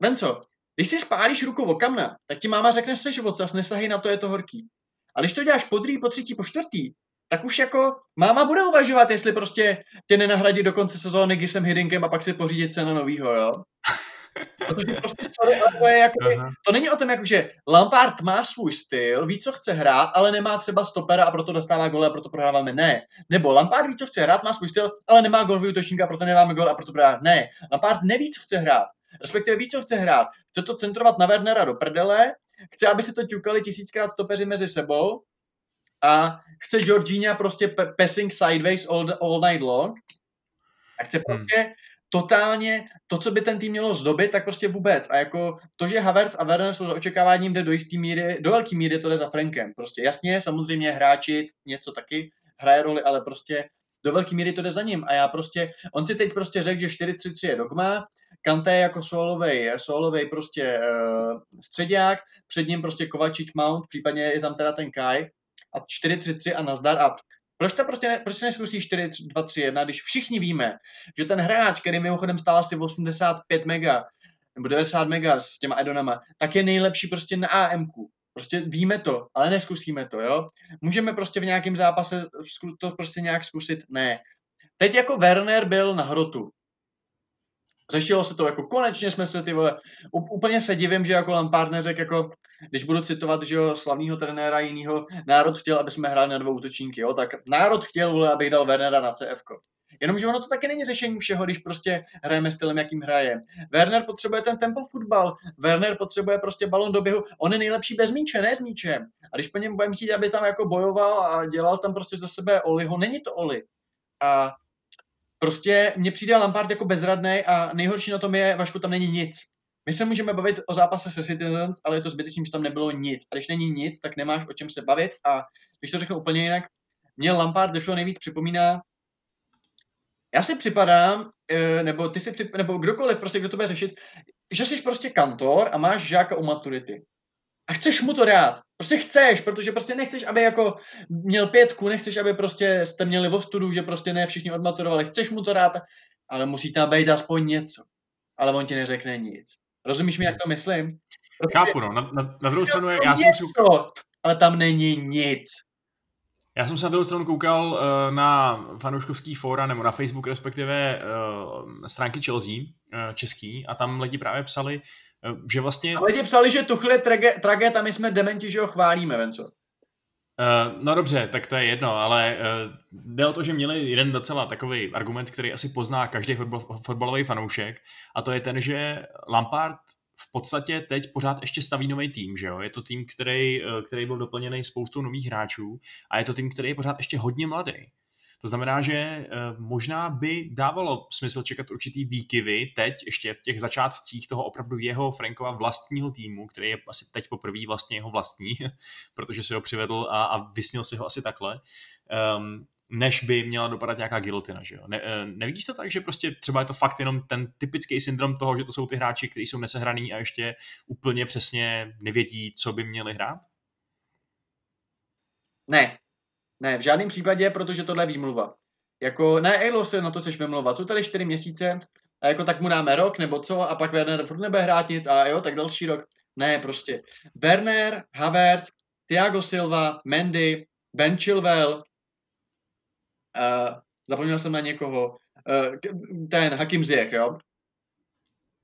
Venco, když si spálíš ruku o kamna, tak ti máma řekne, seš ocas, nesahej na to, je to horký. A když to děláš po druhý, po třetí, po čtvrtý, tak už jako máma bude uvažovat, jestli prostě tě nenahradí do konce sezóny Gisem Hiddinkem a pak si pořídit cena novýho, jo? Protože prostě sorry, ale to je jako, to není o tom, jako, že Lampard má svůj styl, ví, co chce hrát, ale nemá třeba stopera a proto dostává gole a proto prohráváme. Ne. Nebo Lampard ví, co chce hrát, má svůj styl, ale nemá golový útočníka a proto nemáme gol a proto prohráváme. Ne. Lampard neví, co chce hrát. Respektive ví, co chce hrát. Chce to centrovat na Wernera do prdele, chce, aby se to ťukali tisíckrát stopeři mezi sebou a chce Georgina prostě passing sideways all, all night long a chce hmm. prostě hmm totálně to, co by ten tým mělo zdobit, tak prostě vůbec. A jako to, že Havertz a Werner jsou za očekáváním, jde do jisté míry, do velké míry to jde za Frankem. Prostě jasně, samozřejmě hráči něco taky hraje roli, ale prostě do velké míry to jde za ním. A já prostě, on si teď prostě řekl, že 4-3-3 je dogma, Kanté jako solovej, solovej prostě uh, středák, před ním prostě Kovačič Mount, případně je tam teda ten Kai a 4-3-3 a nazdar a proč to prostě ne, proč neskusí 4, 2, 3, 1, když všichni víme, že ten hráč, který mimochodem stál asi 85 mega, nebo 90 mega s těma addonama, tak je nejlepší prostě na AMku. Prostě víme to, ale neskusíme to, jo. Můžeme prostě v nějakém zápase to prostě nějak zkusit? Ne. Teď jako Werner byl na hrotu. Řešilo se to, jako konečně jsme se ty vole, úplně se divím, že jako Lampard neřekl, jako, když budu citovat, že jo, slavného trenéra jinýho, národ chtěl, aby jsme hráli na dvou útočníky, jo, tak národ chtěl, vole, abych dal Wernera na CF. Jenomže ono to taky není řešení všeho, když prostě hrajeme stylem, jakým hraje. Werner potřebuje ten tempo fotbal, Werner potřebuje prostě balon do běhu, on je nejlepší bez míče, ne s míčem. A když po něm budeme chtít, aby tam jako bojoval a dělal tam prostě za sebe Oliho, není to Oli. A prostě mně přijde Lampard jako bezradný a nejhorší na tom je, Vašku, tam není nic. My se můžeme bavit o zápase se Citizens, ale je to zbytečný, že tam nebylo nic. A když není nic, tak nemáš o čem se bavit a když to řeknu úplně jinak, mě Lampard ze všeho nejvíc připomíná já si připadám, eh, nebo ty si přip, nebo kdokoliv, prostě kdo to bude řešit, že jsi prostě kantor a máš žáka u maturity. A chceš mu to dát. Prostě chceš, protože prostě nechceš, aby jako měl pětku, nechceš, aby prostě jste měli v studu, že prostě ne všichni odmaturovali. Chceš mu to dát, ale musí tam být aspoň něco. Ale on ti neřekne nic. Rozumíš mi, jak to myslím? Prostě, Chápu, no. Na, na, na druhou stranu, já jsem si... Ale tam není nic. Já jsem se na druhou stranu koukal uh, na fanouškovský fóra, nebo na Facebook respektive uh, stránky Chelsea uh, český a tam lidi právě psali, uh, že vlastně... A lidi psali, že Tuchl je trage, traget a my jsme dementi, že ho chválíme, Venco. Uh, no dobře, tak to je jedno, ale uh, jde o to, že měli jeden docela takový argument, který asi pozná každý fotbal, fotbalový fanoušek a to je ten, že Lampard v podstatě teď pořád ještě staví nový tým, že jo? Je to tým, který, eh, který byl doplněný spoustou nových hráčů a je to tým, který je pořád ještě hodně mladý. To znamená, že eh, možná by dávalo smysl čekat určitý výkyvy teď, ještě v těch začátcích toho opravdu jeho Frankova vlastního týmu, který je asi teď poprvé vlastně jeho vlastní, protože si ho přivedl a, a vysnil si ho asi takhle. Um, než by měla dopadat nějaká gilotina, že jo? Ne, eh, nevidíš to tak, že prostě třeba je to fakt jenom ten typický syndrom toho, že to jsou ty hráči, kteří jsou nesehraný a ještě úplně přesně nevědí, co by měli hrát? Ne, ne, v žádném případě, protože tohle je výmluva. Jako, ne, Ejlo se na to chceš vymluvat, jsou tady čtyři měsíce, a jako tak mu dáme rok, nebo co, a pak Werner furt nebude hrát nic, a jo, tak další rok. Ne, prostě. Werner, Havertz, Thiago Silva, Mendy, Ben Chilwell, uh, zapomněl jsem na někoho, uh, ten Hakim Ziyech, jo.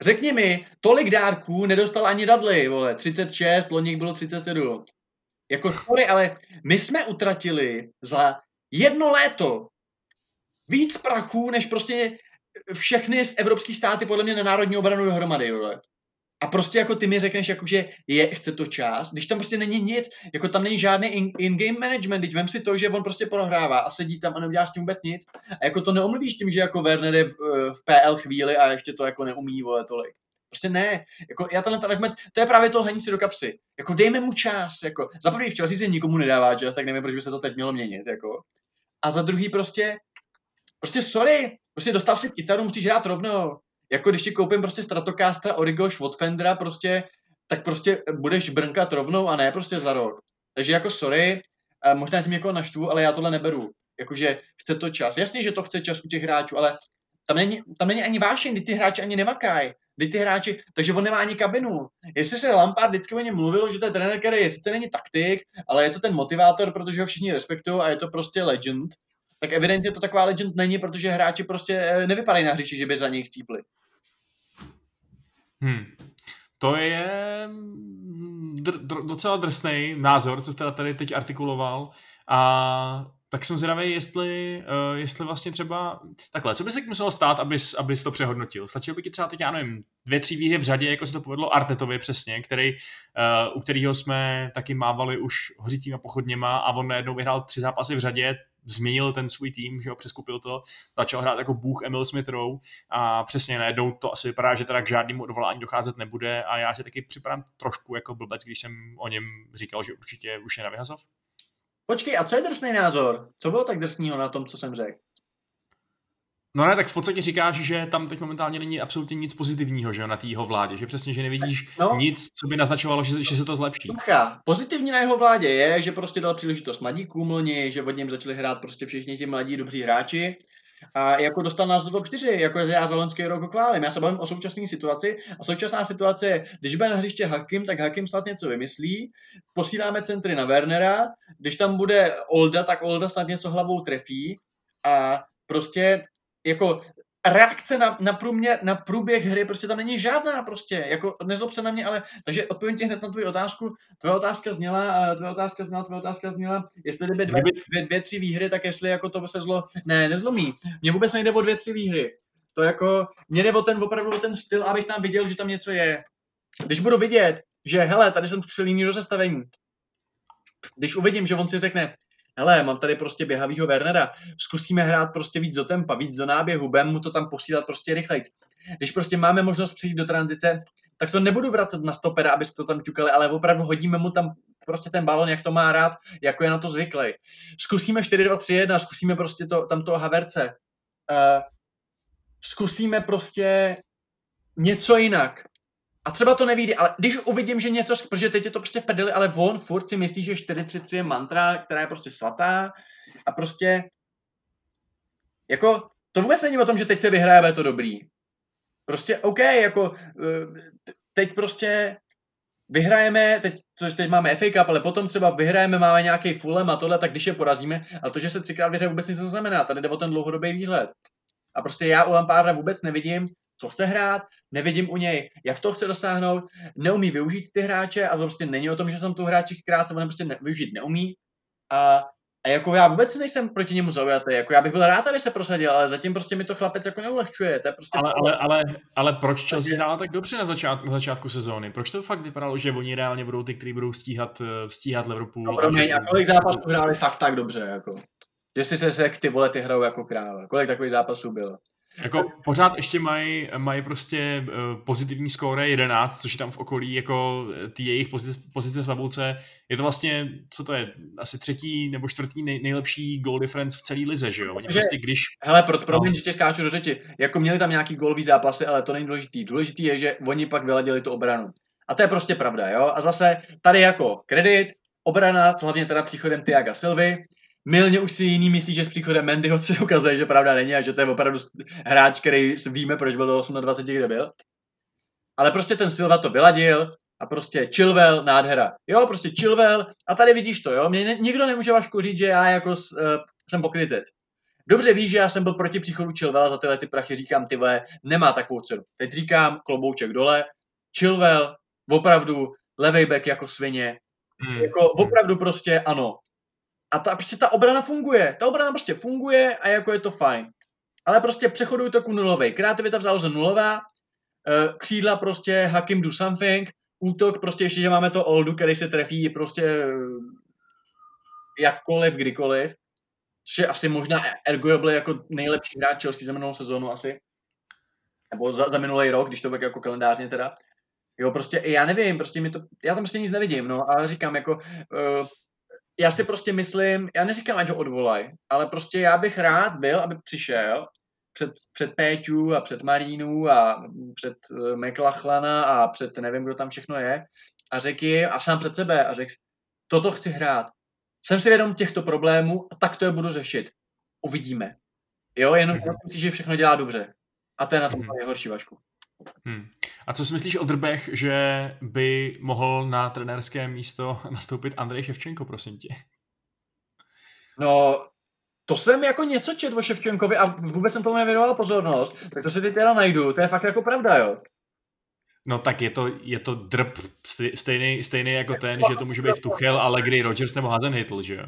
Řekni mi, tolik dárků nedostal ani Dudley, vole, 36, lonik bylo 37. Jako sorry, ale my jsme utratili za jedno léto víc prachů, než prostě všechny z evropských státy podle mě na národní obranu dohromady, vole. A prostě jako ty mi řekneš, jako, že je, chce to čas, když tam prostě není nic, jako tam není žádný in-game in management, teď vem si to, že on prostě prohrává a sedí tam a neudělá s tím vůbec nic. A jako to neomluvíš tím, že jako Werner je v, v PL chvíli a ještě to jako neumí, vole, tolik. Prostě ne. Jako já tenhle argument, to je právě to lhaní si do kapsy. Jako dejme mu čas. Jako. Za prvý v Chelsea se nikomu nedává čas, tak nevím, proč by se to teď mělo měnit. Jako. A za druhý prostě, prostě sorry, prostě dostal si kytaru, musíš hrát rovnou jako když ti koupím prostě Stratocastra Origo od Fendera prostě, tak prostě budeš brnkat rovnou a ne prostě za rok. Takže jako sorry, možná tím jako naštvu, ale já tohle neberu. Jakože chce to čas. Jasně, že to chce čas u těch hráčů, ale tam není, tam není ani vášeň, kdy ty hráči ani nemakají. Kdy ty hráči, takže on nemá ani kabinu. Jestli se Lampard vždycky o něm mluvilo, že to je trenér, který je, sice není taktik, ale je to ten motivátor, protože ho všichni respektují a je to prostě legend, tak evidentně to taková legend není, protože hráči prostě eh, nevypadají na hřiši, že by za něj chcípli. Hmm. To je dr- dr- docela drsný názor, co jste tady teď artikuloval. A tak jsem zvědavý, jestli, uh, jestli vlastně třeba... Takhle, co by se muselo stát, abys, abys to přehodnotil? Stačilo by ti třeba teď, já nevím, dvě, tři výhry v řadě, jako se to povedlo Artetovi přesně, který, uh, u kterého jsme taky mávali už hořícíma pochodněma a on najednou vyhrál tři zápasy v řadě, změnil ten svůj tým, že ho přeskupil to, začal hrát jako bůh Emil Smith Rowe a přesně najednou to asi vypadá, že teda k žádnému odvolání docházet nebude a já si taky připadám trošku jako blbec, když jsem o něm říkal, že určitě už je na vyhazov. Počkej, a co je drsný názor? Co bylo tak drsného na tom, co jsem řekl? No ne, tak v podstatě říkáš, že tam teď momentálně není absolutně nic pozitivního že, na té jeho vládě, že přesně, že nevidíš no, nic, co by naznačovalo, že, že se to zlepší. Bacha, pozitivní na jeho vládě je, že prostě dal příležitost mladíkům loni, že od něm začali hrát prostě všichni ti mladí dobří hráči, a jako dostal nás do top 4, jako já za loňský rok chválím. Já se bavím o současné situaci a současná situace je, když bude na hřiště Hakim, tak Hakim snad něco vymyslí, posíláme centry na Wernera, když tam bude Olda, tak Olda snad něco hlavou trefí. A prostě jako reakce na, na, průměr, na průběh hry prostě tam není žádná prostě, jako nezlob se na mě, ale, takže odpovím ti hned na tvoji otázku, tvoje otázka zněla, tvoje otázka zněla, tvoje otázka zněla, jestli kdyby dvě, dvě, dvě, tři výhry, tak jestli jako to se zlo, ne, nezlomí, mně vůbec nejde o dvě, tři výhry, to jako, mě jde o ten, opravdu o ten styl, abych tam viděl, že tam něco je. Když budu vidět, že hele, tady jsem zkusil jiný rozestavení, když uvidím, že on si řekne, hele, mám tady prostě běhavýho Wernera, zkusíme hrát prostě víc do tempa, víc do náběhu, budeme mu to tam posílat prostě rychlejc. Když prostě máme možnost přijít do tranzice, tak to nebudu vracet na stopera, aby to tam ťukali, ale opravdu hodíme mu tam prostě ten balon, jak to má rád, jako je na to zvyklý. Zkusíme 4-2-3-1, zkusíme prostě to, tam toho Haverce. Uh, zkusíme prostě něco jinak. A třeba to nevíde, ale když uvidím, že něco, protože teď je to prostě v pedeli, ale on furt si myslí, že 433 je mantra, která je prostě svatá a prostě jako to vůbec není o tom, že teď se vyhraje, to dobrý. Prostě OK, jako eh, teď prostě vyhrajeme, teď, což teď máme FA Cup, ale potom třeba vyhrajeme, máme nějaký fullem a tohle, tak když je porazíme, ale to, že se třikrát vyhraje, vůbec nic neznamená. Tady jde o ten dlouhodobý výhled. A prostě já u Lampárda vůbec nevidím, co chce hrát, nevidím u něj, jak to chce dosáhnout, neumí využít ty hráče a to prostě není o tom, že jsem tu hráči krátce, on prostě ne, využít neumí. A, a jako já vůbec nejsem proti němu zaujatý, jako já bych byl rád, aby se prosadil, ale zatím prostě mi to chlapec jako neulehčuje. To je prostě ale, ale, ale, ale, proč Chelsea hrála tak dobře na, začát, na začátku sezóny? Proč to fakt vypadalo, že oni reálně budou ty, kteří budou stíhat, eh, stíhat Liverpool? No, mě, a kolik zápasů hráli fakt tak dobře, jako. Že si se řekl, ty vole, ty hrajou jako kráva. Kolik takových zápasů bylo? Jako pořád ještě mají maj prostě uh, pozitivní skóre 11, což je tam v okolí jako eh, ty jejich pozitiv, pozitiv tabulce. Je to vlastně, co to je, asi třetí nebo čtvrtý nej, nejlepší goal difference v celé lize, že jo? Oni že, prostě když... Hele, pro, pro no. mě, že tě skáču do řeči, jako měli tam nějaký golový zápasy, ale to není důležitý. Důležitý je, že oni pak vyladili tu obranu. A to je prostě pravda, jo? A zase tady jako kredit, obrana, hlavně teda příchodem Tiaga Silvy, Milně už si jiný myslí, že s příchodem Mendyho se ukazuje, že pravda není a že to je opravdu hráč, který víme, proč byl do 28, kde byl. Ale prostě ten Silva to vyladil a prostě Chilwell, nádhera. Jo, prostě Chilwell a tady vidíš to, jo. Mě ne, nikdo nemůže Vašku říct, že já jako uh, jsem pokrytec. Dobře víš, že já jsem byl proti příchodu Chilwell za tyhle ty prachy, říkám, ty vole, nemá takovou cenu. Teď říkám, klobouček dole, Chilwell, opravdu, levej back jako svině, hmm. jako opravdu prostě ano, a ta, prostě ta obrana funguje. Ta obrana prostě funguje a jako je to fajn. Ale prostě přechoduj to ku nulové. Kreativita v záloze nulová, eh, křídla prostě Hakim do something, útok prostě ještě, že máme to Oldu, který se trefí prostě eh, jakkoliv, kdykoliv. Což je asi možná ergoable jako nejlepší hráč Chelsea za minulou sezónu asi. Nebo za, za minulý rok, když to tak jako kalendářně teda. Jo, prostě já nevím, prostě mi to, já tam prostě nic nevidím, no, a říkám jako, uh, já si prostě myslím, já neříkám, ať ho odvolaj, ale prostě já bych rád byl, aby přišel před, před Péťu a před Marínu a před uh, McLachlana a před nevím, kdo tam všechno je a řekl a sám před sebe a řekl, toto chci hrát. Jsem si vědom těchto problémů a tak to je budu řešit. Uvidíme. Jo, jenom mm-hmm. že všechno dělá dobře. A to je na tom mm-hmm. nejhorší, Vašku. Hmm. A co si myslíš o Drbech, že by mohl na trenérské místo nastoupit Andrej Ševčenko, prosím tě? No, to jsem jako něco četl o Ševčenkovi a vůbec jsem tomu nevěnoval pozornost, tak to si teď teda najdu, to je fakt jako pravda, jo. No tak je to, je to drb stejný, stejný jako ten, že to může být Tuchel, Allegri, Rodgers nebo Hazenhytl, že jo.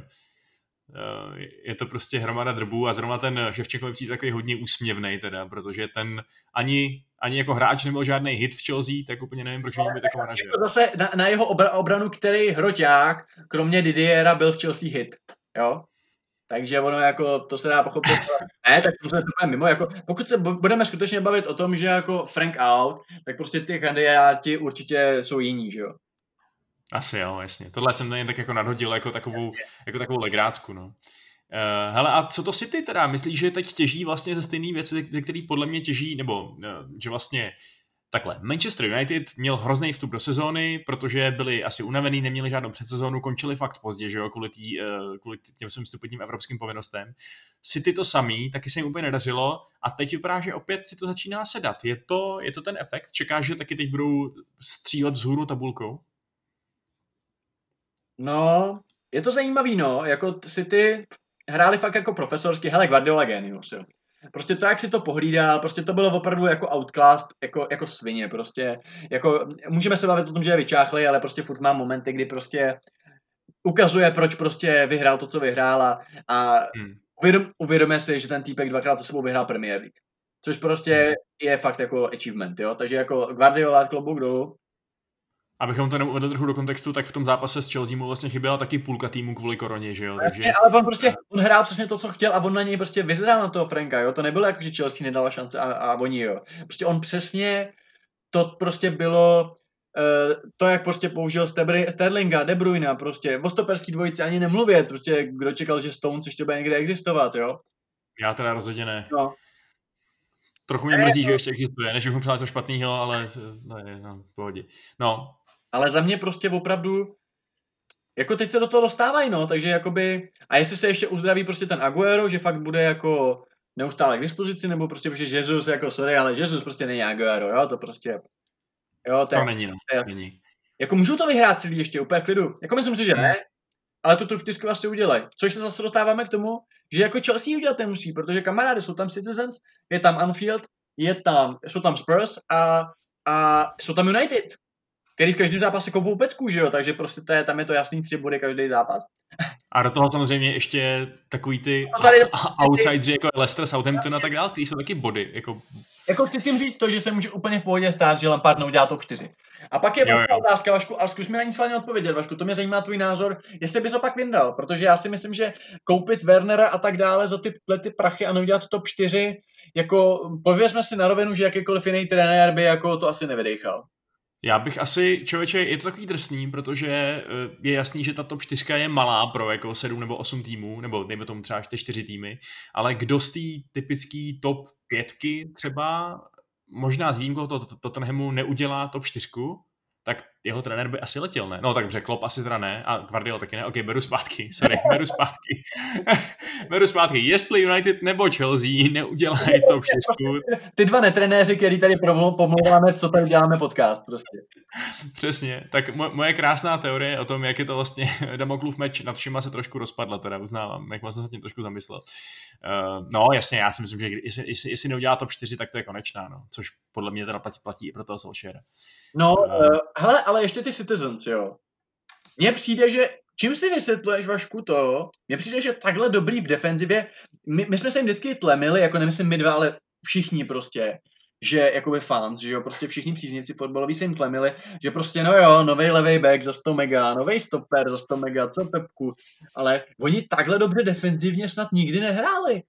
Eh, je to prostě hromada drbů a zrovna ten Ševčenko mi přijde takový hodně úsměvný teda, protože ten ani, ani jako hráč nebyl žádný hit v Chelsea, tak úplně nevím, proč by taková manažer. Jako zase na, na jeho obranu, který hroťák, kromě Didiera, byl v Chelsea hit, jo? Takže ono jako, to se dá pochopit. ne, tak to je to mimo. Jako, pokud se budeme skutečně bavit o tom, že jako Frank out, tak prostě ty kandidáti určitě jsou jiní, že jo? Asi jo, jasně. Tohle jsem jen tak jako nadhodil jako takovou, jako takovou legrácku, no. Uh, hele, a co to City teda? Myslíš, že teď těží vlastně ze stejné věci, ze kterých podle mě těží, nebo uh, že vlastně Takhle, Manchester United měl hrozný vstup do sezóny, protože byli asi unavený, neměli žádnou předsezónu, končili fakt pozdě, že jo, kvůli, tý, uh, kvůli těm svým vstupním evropským povinnostem. City to samý, taky se jim úplně nedařilo a teď vypadá, že opět si to začíná sedat. Je to, je to ten efekt? Čekáš, že taky teď budou střílet vzhůru tabulkou? No, je to zajímavý, no, jako si ty hráli fakt jako profesorsky, hele, Guardiola genius, jo. Prostě to, jak si to pohlídal, prostě to bylo opravdu jako outclass, jako, jako svině, prostě, jako, můžeme se bavit o tom, že je vyčáchlej, ale prostě furt má momenty, kdy prostě ukazuje, proč prostě vyhrál to, co vyhrál a, a hmm. uvědom, uvědomuje si, že ten týpek dvakrát za sebou vyhrál Premier League. Což prostě hmm. je fakt jako achievement, jo. Takže jako Guardiola klobouk dolů. Abychom to uvedli trochu do kontextu, tak v tom zápase s Chelsea mu vlastně chyběla taky půlka týmu kvůli koroně, že jo? Takže... ale on prostě, on hrál přesně to, co chtěl a on na něj prostě vyzrál na toho Franka, jo? To nebylo jako, že Chelsea nedala šance a, a oni, jo? Prostě on přesně, to prostě bylo, uh, to, jak prostě použil Sterlinga, De Bruyne, prostě o stoperský dvojici ani nemluvě, prostě kdo čekal, že Stones ještě bude někde existovat, jo? Já teda rozhodně ne. No. Trochu mě mrzí, že ještě existuje, než bychom přáli něco špatného, ale no, je, no, pohodě. No. Ale za mě prostě opravdu, jako teď se do toho dostávají, no, takže jakoby, a jestli se ještě uzdraví prostě ten Aguero, že fakt bude jako neustále k dispozici, nebo prostě, protože Jesus jako, sorry, ale Jesus prostě není Aguero, jo, to prostě, jo, to, to není, no, to není. Jako můžu to vyhrát celý ještě úplně v klidu, jako myslím si, že ne, ale tu čtyřku asi udělají. Což se zase dostáváme k tomu, že jako Chelsea udělat nemusí, protože kamarády jsou tam Citizens, je tam Anfield, je tam, jsou tam Spurs a, a jsou tam United, který v každém zápase kopou pecku, že jo, takže prostě to je, tam je to jasný tři body každý zápas. A do toho samozřejmě ještě takový ty no tady, outsideri jako Leicester, Southampton a tak dále, kteří jsou taky body. Jako... jako chci tím říct to, že se může úplně v pohodě stát, že Lampard neudělá top 4. A pak je jo, jo. otázka, Vašku, a zkus mi na nic hlavně odpovědět, Vašku, to mě zajímá tvůj názor, jestli bys ho pak vyndal, protože já si myslím, že koupit Wernera a tak dále za ty, ty prachy a neudělat top 4, jako pověřme si na rovinu, že jakýkoliv jiný trenér by jako to asi nevydechal. Já bych asi, člověče, je to takový drsný, protože eh, je jasný, že ta top 4 je malá pro jako 7 nebo 8 týmů, nebo dejme tomu třeba ty 4 týmy, ale kdo z té typický top 5 třeba, možná s výjimkou to, to, Tottenhamu neudělá top 4, tak jeho trenér by asi letěl, ne? No tak Klopp asi teda ne a Guardiola taky ne. Ok, beru zpátky, sorry, beru zpátky. beru zpátky. Jestli United nebo Chelsea neudělají to všechno. Ty dva netrenéři, který tady pomlouváme, co tady děláme podcast prostě. Přesně, tak moje krásná teorie o tom, jak je to vlastně Damoklův meč nad všema se trošku rozpadla, teda uznávám, jak jsem se tím trošku zamyslel. Uh, no jasně, já si myslím, že jestli, jestli, jestli neudělá top 4, tak to je konečná, no. což podle mě teda platí, platí i pro toho Solskjaera. No, uh, hele, ale ještě ty Citizens, jo. Mně přijde, že čím si vysvětluješ, Vašku, to, mně přijde, že takhle dobrý v defenzivě, my, my jsme se jim vždycky tlemili, jako nemyslím my dva, ale všichni prostě, že jakoby fans, že jo, prostě všichni příznivci fotbaloví se jim tlemili, že prostě no jo, nový levý back za 100 mega, nový stopper za 100 mega, co Pepku, ale oni takhle dobře defenzivně snad nikdy nehráli.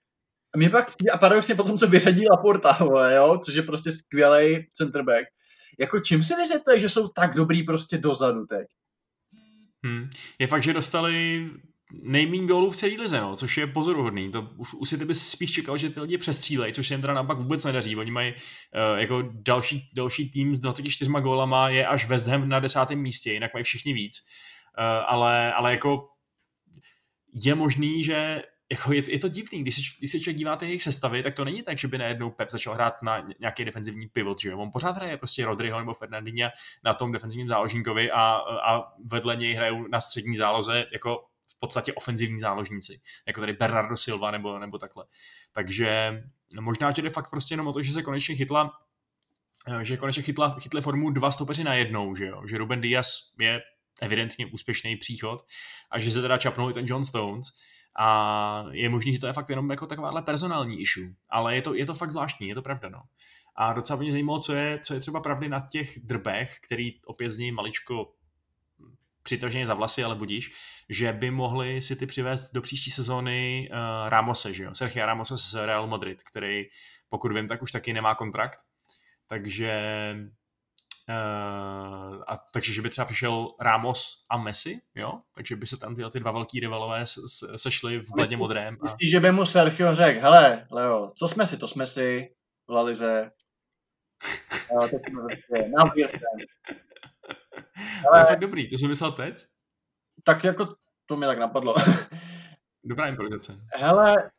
A mě pak, a paradoxně potom, co vyřadí Laporta, jo, což je prostě skvělý centerback, jako čím si vysvětluje, že jsou tak dobrý prostě dozadu teď? Hmm. Je fakt, že dostali nejmín gólů v celé lize, no, což je pozoruhodný. To už, už si ty bys spíš čekal, že ty lidi přestřílejí, což se jim teda naopak vůbec nedaří. Oni mají uh, jako další, další tým s 24 gólama je až West Ham na desátém místě, jinak mají všichni víc. Uh, ale, ale jako je možný, že jako je, je to divný, když se, když se člověk díváte jejich sestavy, tak to není tak, že by najednou Pep začal hrát na nějaký defenzivní pivot, že? On pořád hraje prostě Rodryho nebo Fernandinha na tom defenzivním záložníkovi a, a vedle něj hrajou na střední záloze jako v podstatě ofenzivní záložníci, jako tady Bernardo Silva nebo, nebo takhle. Takže možná, že jde fakt prostě jenom o to, že se konečně chytla že konečně chytla, chytli formu dva stopeři na jednou, že jo? Že Ruben Diaz je evidentně úspěšný příchod a že se teda čapnou i ten John Stones, a je možný, že to je fakt jenom jako takováhle personální issue. Ale je to, je to fakt zvláštní, je to pravda, no. A docela mě zajímalo, co je, co je třeba pravdy na těch drbech, který opět z něj maličko přitaženě za vlasy, ale budíš, že by mohli si ty přivést do příští sezóny uh, Ramose, že jo? Sergio Ramose z Real Madrid, který, pokud vím, tak už taky nemá kontrakt. Takže Uh, a takže, že by třeba přišel Ramos a Messi, jo? Takže by se tam tyhle ty dva velký rivalové sešli v bledě modrém. A... Myslíš, že by mu Sergio řekl, hele, Leo, co jsme si, to jsme si v Lalize. to To je fakt dobrý, to jsem myslel teď? Tak jako to mi tak napadlo. Dobrá improvizace. Hele,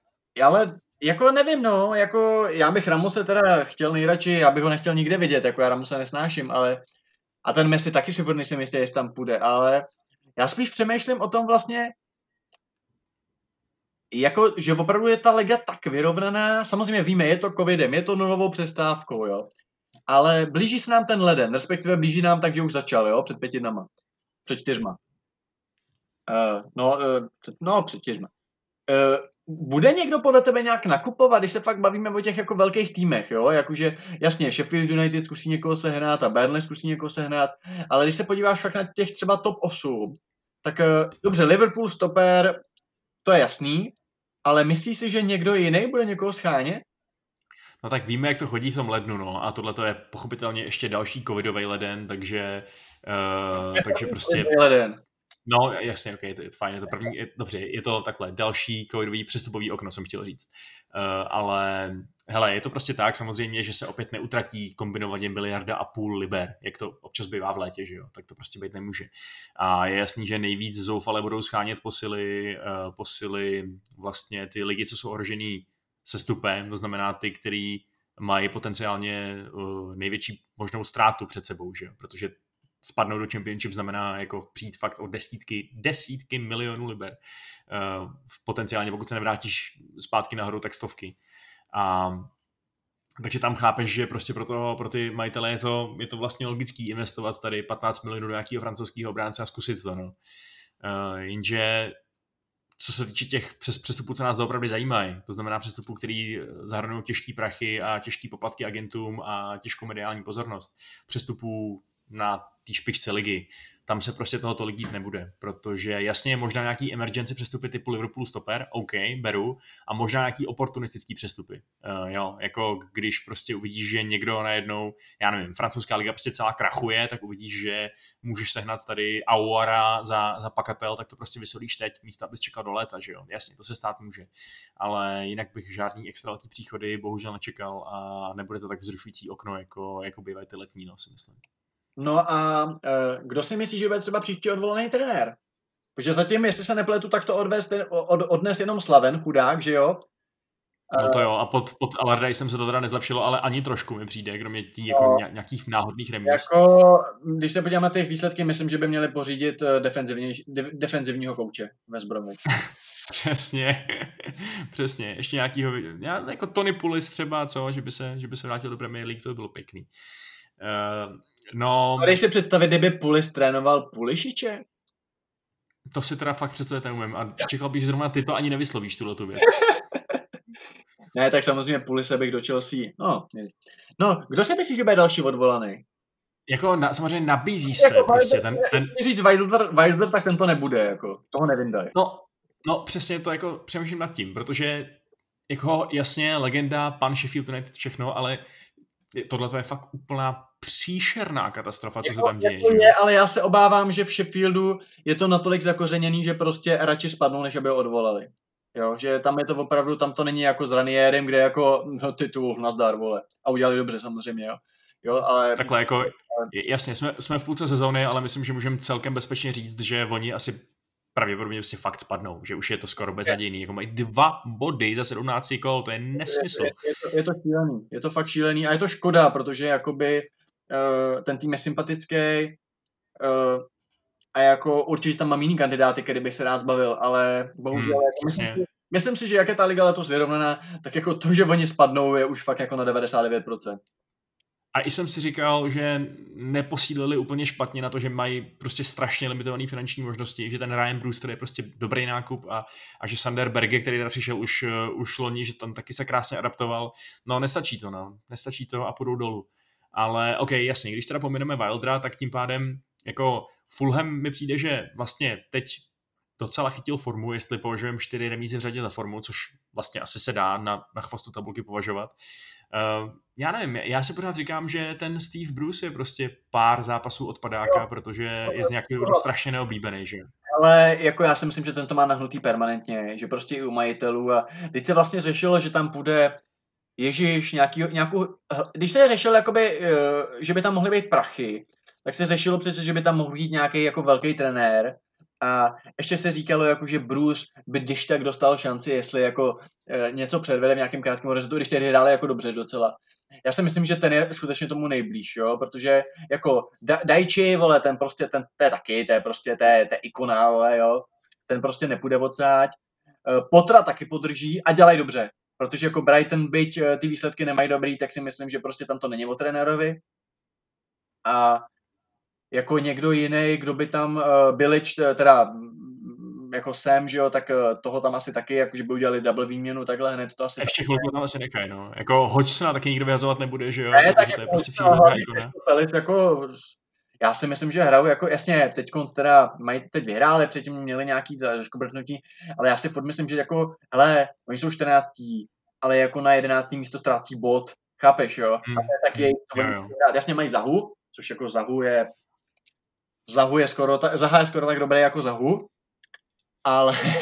ale jako nevím, no, jako já bych Ramose teda chtěl nejradši, já bych ho nechtěl nikde vidět, jako já Ramose nesnáším, ale a ten Messi taky si furt nejsem jistý, jestli tam půjde, ale já spíš přemýšlím o tom vlastně, jako, že opravdu je ta liga tak vyrovnaná, samozřejmě víme, je to covidem, je to novou přestávkou, jo, ale blíží se nám ten leden, respektive blíží nám tak, že už začal, jo, před pěti dnama, před čtyřma. Uh, no, uh, před, no, před čtyřma. Uh, bude někdo podle tebe nějak nakupovat, když se fakt bavíme o těch jako velkých týmech, jo? Jakože, jasně, Sheffield United zkusí někoho sehnat a Burnley zkusí někoho sehnat, ale když se podíváš fakt na těch třeba top 8, tak uh, dobře, Liverpool stoper, to je jasný, ale myslíš si, že někdo jiný bude někoho schánět? No tak víme, jak to chodí v tom lednu, no. A tohle to je pochopitelně ještě další covidový leden, takže, uh, takže prostě... Leden. No, jasně, ok, to je fajn, je to první, je, dobře, je to takhle, další covidový přestupový okno, jsem chtěl říct. Uh, ale hele, je to prostě tak, samozřejmě, že se opět neutratí kombinovaně miliarda a půl liber, jak to občas bývá v létě, že jo, tak to prostě být nemůže. A je jasný, že nejvíc zoufale budou schánět posily, uh, posily vlastně ty lidi, co jsou ohrožený sestupem, to znamená ty, který mají potenciálně uh, největší možnou ztrátu před sebou, že jo? protože spadnout do Championship znamená jako přijít fakt o desítky, desítky milionů liber. Uh, potenciálně, pokud se nevrátíš zpátky nahoru, tak stovky. A takže tam chápeš, že prostě pro, toho, pro ty majitele je to, je to vlastně logický investovat tady 15 milionů do nějakého francouzského obránce a zkusit to. No. Uh, jenže co se týče těch přes přestupů, co nás opravdu zajímají, to znamená přestupů, který zahrnují těžký prachy a těžký poplatky agentům a těžkou mediální pozornost, přestupů na té špičce ligy, tam se prostě toho tolik dít nebude, protože jasně je možná nějaký emergency přestupy typu Liverpool stoper, OK, beru, a možná nějaký oportunistický přestupy, uh, jo, jako když prostě uvidíš, že někdo najednou, já nevím, francouzská liga prostě celá krachuje, tak uvidíš, že můžeš sehnat tady Aouara za, za pakatel, tak to prostě vysolíš teď, místo abys čekal do léta, že jo, jasně, to se stát může, ale jinak bych žádný extra letní příchody bohužel nečekal a nebude to tak vzrušující okno, jako, jako bývají ty letní, no, si myslím. No a uh, kdo si myslí, že bude třeba příští odvolaný trenér? Protože zatím, jestli se nepletu, tak to odvést, od, odnes jenom Slaven, chudák, že jo? No to jo, a pod, pod Alardaj jsem se to teda nezlepšilo, ale ani trošku mi přijde, kromě tý, jako no, nějakých náhodných remíz. Jako, když se podíváme na těch výsledky, myslím, že by měli pořídit eh, defenzivní, de, defenzivního kouče ve Zbromovi. přesně, přesně. Ještě nějakýho, jako Tony Pulis třeba, co, že by se, že by se vrátil do Premier League, to by bylo pěkný. Uh, No... A když si představit, kdyby Pulis trénoval Pulišiče? To si teda fakt představit neumím. A čekal bych, že zrovna ty to ani nevyslovíš, tuhle tu věc. ne, tak samozřejmě Pulise bych do Chelsea. No, no kdo si myslí, že bude další odvolaný? Jako na, samozřejmě nabízí se jako prostě ten... ten... říct Wilder, Wilder, tak ten to nebude, jako. Toho nevyndají. No, no, přesně to jako přemýšlím nad tím, protože jako jasně legenda, pan Sheffield United, všechno, ale tohle to je fakt úplná příšerná katastrofa, co jako, se tam děje. Jako je, ale já se obávám, že v Sheffieldu je to natolik zakořeněný, že prostě radši spadnou, než aby ho odvolali. Jo, že tam je to opravdu, tam to není jako s Ranierem, kde jako no, titul, nazdar, vole. A udělali dobře samozřejmě, jo. Jo, ale... Takhle jako, jasně, jsme, jsme v půlce sezóny, ale myslím, že můžeme celkem bezpečně říct, že oni asi pravděpodobně prostě fakt spadnou, že už je to skoro beznadějný. Jako mají dva body za 17 kol, to je nesmysl. Je, je, je, to, je to šílený, je to fakt šílený a je to škoda, protože jakoby uh, ten tým je sympatický uh, a jako určitě tam mám jiný kandidáty, který bych se rád zbavil, ale bohužel hmm, jako myslím, si, myslím si, že jak je ta liga letos vyrovnaná, tak jako to, že oni spadnou, je už fakt jako na 99%. A i jsem si říkal, že neposílili úplně špatně na to, že mají prostě strašně limitované finanční možnosti, že ten Ryan Brewster je prostě dobrý nákup a, a že Sander Berge, který teda přišel už, uh, už loni, že tam taky se krásně adaptoval. No, nestačí to, no. Nestačí to a půjdou dolů. Ale OK, jasně, když teda pomineme Wildra, tak tím pádem jako Fulham mi přijde, že vlastně teď docela chytil formu, jestli považujeme čtyři remízy v řadě za formu, což vlastně asi se dá na, na chvostu tabulky považovat. Uh, já nevím, já si pořád říkám, že ten Steve Bruce je prostě pár zápasů od padáka, protože je z nějakého důvodu strašně neoblíbený, že? Ale jako já si myslím, že ten to má nahnutý permanentně, že prostě i u majitelů a teď se vlastně řešilo, že tam bude Ježíš, nějaký, nějakou, když se řešil, jakoby, eh, že by tam mohly být prachy, tak se řešilo přece, že by tam mohl být nějaký jako velký trenér a ještě se říkalo, jako, že Bruce by když tak dostal šanci, jestli jako e, něco předvede v nějakém krátkém horizontu, když tedy hráli jako dobře docela. Já si myslím, že ten je skutečně tomu nejblíž, jo, protože jako da, Dajči, vole, ten prostě, ten, to je taky, to je prostě, to je, to je ikona, vole, jo, ten prostě nepůjde odsáď. Potra taky podrží a dělají dobře. Protože jako Brighton, byť ty výsledky nemají dobrý, tak si myslím, že prostě tam to není o trenérovi. A jako někdo jiný, kdo by tam uh, byli, teda jako sem, že jo, tak uh, toho tam asi taky, jakože by udělali double výměnu, takhle hned to asi... Ještě chvilku tam asi nekají, no. Jako hoď se na taky nikdo vyhazovat nebude, že jo? Ne, tak to je jako, prostě jako, jako, já si myslím, že hrajou jako, jasně, teď teda mají teď vyhráli, předtím měli nějaký zaškobrtnutí, ale já si furt myslím, že jako, hele, oni jsou 14, ale jako na 11. místo ztrácí bod, chápeš, jo? Hmm. A to je taky jejich, jasně mají Zahu, což jako Zahu je Zahu je skoro, ta, Zaha je skoro tak dobrý jako Zahu, ale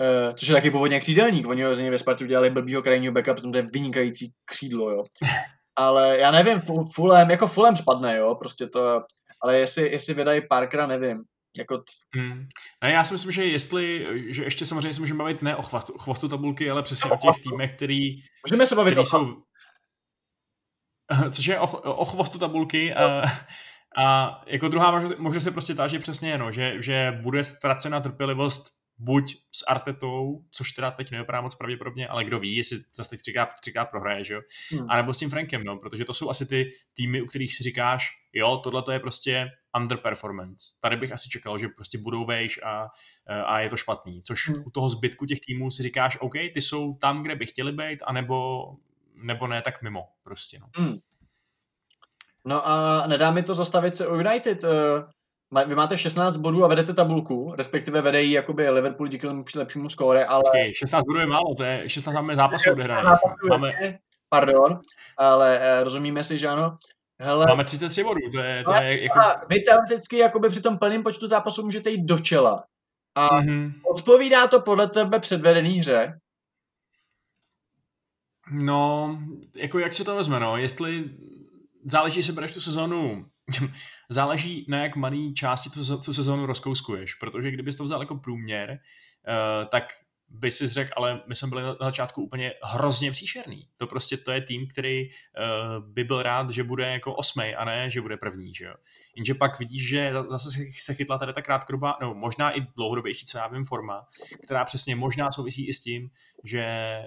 eh, což je taky původně křídelník. Oni z něj ve Spartu dělali blbýho krajního backup, protože to je vynikající křídlo, jo. Ale já nevím, Fulham, jako Fulham spadne, jo, prostě to, ale jestli, jestli vydají Parkera, nevím. Jako t... hmm. Ne, já si myslím, že jestli, že ještě samozřejmě se můžeme bavit ne o chvastu, chvostu tabulky, ale přesně o těch týmech, který, můžeme se bavit který o jsou, což je o, o chvostu tabulky a, a jako druhá možnost, možnost je prostě ta, že přesně no, že, že bude ztracena trpělivost buď s Artetou, což teda teď nevypadá moc pravděpodobně, ale kdo ví, jestli zase teď třikrát, třikrát prohraje, že jo? Hmm. A nebo s tím Frankem, no, protože to jsou asi ty týmy, u kterých si říkáš, jo, tohle to je prostě underperformance. Tady bych asi čekal, že prostě budou vejš a, a je to špatný. Což hmm. u toho zbytku těch týmů si říkáš, OK, ty jsou tam, kde by chtěli být, anebo nebo ne tak mimo prostě. No. Hmm. No a nedá mi to zastavit se o United. Eh, vy máte 16 bodů a vedete tabulku, respektive vede ji jakoby Liverpool díky lepšímu skóre, ale... Okay, 16 bodů je málo, to je 16 máme zápasů odehraných. Máme... Pardon, ale eh, rozumíme si, že ano. Hele, máme 33 bodů, to je, to je jako... Vy teoreticky jakoby při tom plném počtu zápasů můžete jít do čela. A mm-hmm. odpovídá to podle tebe předvedený hře? No, jako jak se to vezme, no, jestli záleží, jestli bereš tu sezonu, záleží na jak malý části tu, tu sezonu rozkouskuješ, protože kdybys to vzal jako průměr, uh, tak by si řekl, ale my jsme byli na začátku úplně hrozně příšerný. To prostě to je tým, který uh, by byl rád, že bude jako osmej a ne, že bude první, že jo. Jenže pak vidíš, že zase se chytla tady ta krátkodobá, no možná i dlouhodobější, co já vím, forma, která přesně možná souvisí i s tím, že,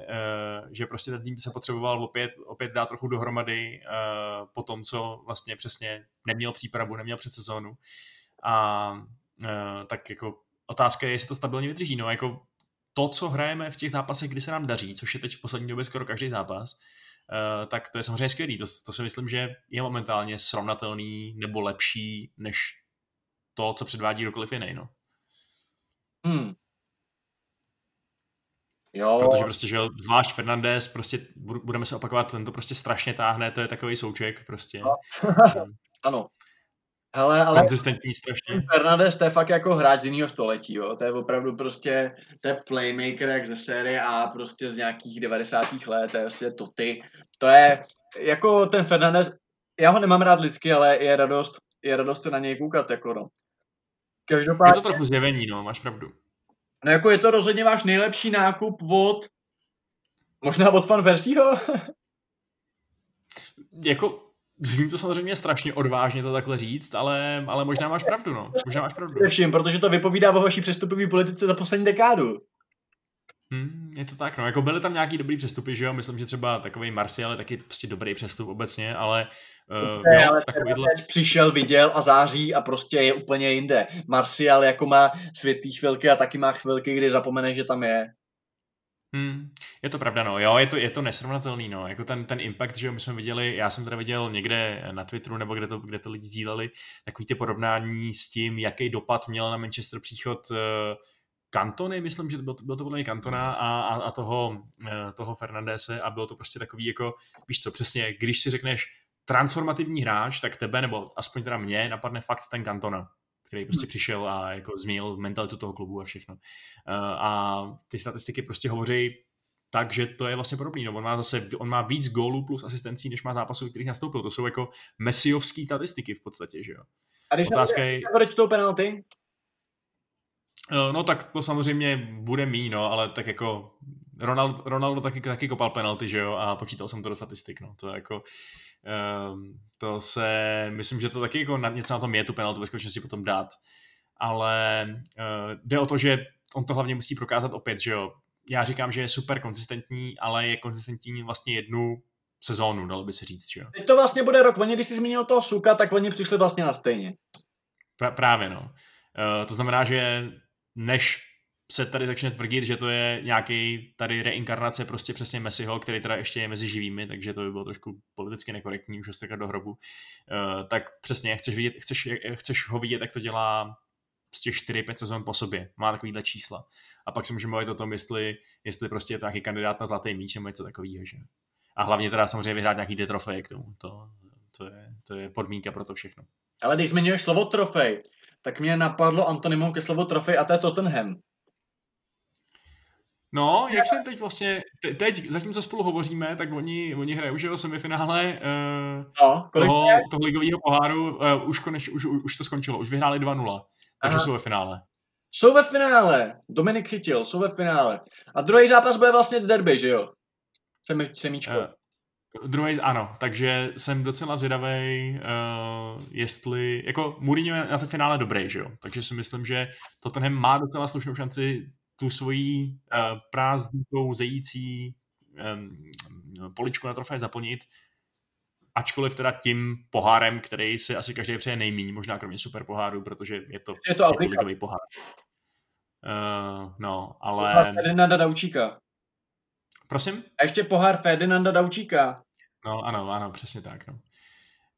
uh, že prostě ten tým se potřeboval opět, opět dát trochu dohromady uh, po tom, co vlastně přesně neměl přípravu, neměl před sezónu. A uh, tak jako otázka je, jestli to stabilně vydrží. No, jako to, co hrajeme v těch zápasech, kdy se nám daří, což je teď v poslední době skoro každý zápas, uh, tak to je samozřejmě skvělý. To, to si myslím, že je momentálně srovnatelný nebo lepší než to, co předvádí kdokoliv jiný. No. Hmm. Jo. Protože prostě, že zvlášť Fernandez, prostě budeme se opakovat, ten to prostě strašně táhne, to je takový souček prostě. No. ano. Hele, ale konzistentní strašně. Fernandez to je fakt jako hráč z jiného století, jo. To je opravdu prostě, to je playmaker jak ze série A prostě z nějakých 90. let, to je prostě to ty. To je, jako ten Fernandez, já ho nemám rád lidsky, ale je radost, je radost se na něj koukat, jako no. Každopádně... Je to trochu zjevení, no, máš pravdu. No jako je to rozhodně váš nejlepší nákup od, možná od fan Versiho? jako Zní to samozřejmě strašně odvážně to takhle říct, ale, ale možná máš pravdu, no. Možná máš pravdu. Především, protože to vypovídá o vaší přestupové politice za poslední dekádu. Hmm, je to tak, no. Jako byly tam nějaký dobrý přestupy, že jo? Myslím, že třeba takový Martial je taky prostě dobrý přestup obecně, ale Uh, ne, jo, ale takovýhle... přišel, viděl a září a prostě je úplně jinde. Martial jako má světlý chvilky a taky má chvilky, kdy zapomene, že tam je. Hmm, je to pravda, no. Jo, je to, je to nesrovnatelný, no. Jako ten, ten impact, že my jsme viděli, já jsem teda viděl někde na Twitteru, nebo kde to, kde to lidi sdíleli, takový ty porovnání s tím, jaký dopad měl na Manchester příchod uh, Kantony, myslím, že to byl, byl to podle Kantona a, a, a toho, uh, toho Fernandese a bylo to prostě takový jako, víš co, přesně, když si řekneš transformativní hráč, tak tebe, nebo aspoň teda mě, napadne fakt ten Kantona který prostě hmm. přišel a jako změnil mentalitu toho klubu a všechno. Uh, a ty statistiky prostě hovoří tak, že to je vlastně podobný. No, on má zase, on má víc gólů plus asistencí, než má zápasů, kterých nastoupil. To jsou jako mesiovské statistiky v podstatě, že jo. A když Otázka je... tou penalty? Uh, no tak to samozřejmě bude mý, no, ale tak jako Ronaldo, Ronaldo taky, taky kopal penalty, že jo, a počítal jsem to do statistik, no, to je jako, to se, myslím, že to taky jako na, něco na tom je tu penaltu ve skutečnosti potom dát, ale uh, jde o to, že on to hlavně musí prokázat opět, že jo. Já říkám, že je super konzistentní, ale je konzistentní vlastně jednu sezónu, dalo by se říct, že jo. Teď to vlastně bude rok, oni když jsi zmínil toho Suka, tak oni přišli vlastně na stejně. Pra- právě, no. Uh, to znamená, že než se tady začne tvrdit, že to je nějaký tady reinkarnace prostě přesně Messiho, který teda ještě je mezi živými, takže to by bylo trošku politicky nekorektní už ho do hrobu, uh, tak přesně chceš, vidět, chceš, chceš ho vidět, jak to dělá prostě 4-5 sezon po sobě, má takovýhle čísla. A pak si můžeme mluvit o tom, jestli, jestli prostě je to nějaký kandidát na zlatý míč nebo něco takového. Že? A hlavně teda samozřejmě vyhrát nějaký ty trofeje k tomu. To, to, je, to je podmínka pro to všechno. Ale když zmiňuješ slovo trofej, tak mě napadlo antonymum ke slovu trofej a to je Tottenham. No, jak jsem teď vlastně, teď, zatímco spolu hovoříme, tak oni, oni hrajou, že o semifinále uh, no, toho, toho ligového poháru, uh, už, koneč, už, už to skončilo, už vyhráli 2-0, takže Aha. jsou ve finále. Jsou ve finále, Dominik chytil, jsou ve finále. A druhý zápas bude vlastně derby, že jo? Semi, semíčko. Uh, Druhý, ano, takže jsem docela zvědavý, uh, jestli, jako Mourinho je na to finále dobrý, že jo, takže si myslím, že Tottenham má docela slušnou šanci tu svoji uh, prázdnou, zející um, poličku na trofej zaplnit, ačkoliv teda tím pohárem, který si asi každý přeje nejmíň, možná kromě super poháru, protože je to, je to, je to ligový pohár. Uh, no, ale... Ferdinanda Daučíka. Prosím? A ještě pohár Ferdinanda Daučíka. No, ano, ano, přesně tak, no. Uh,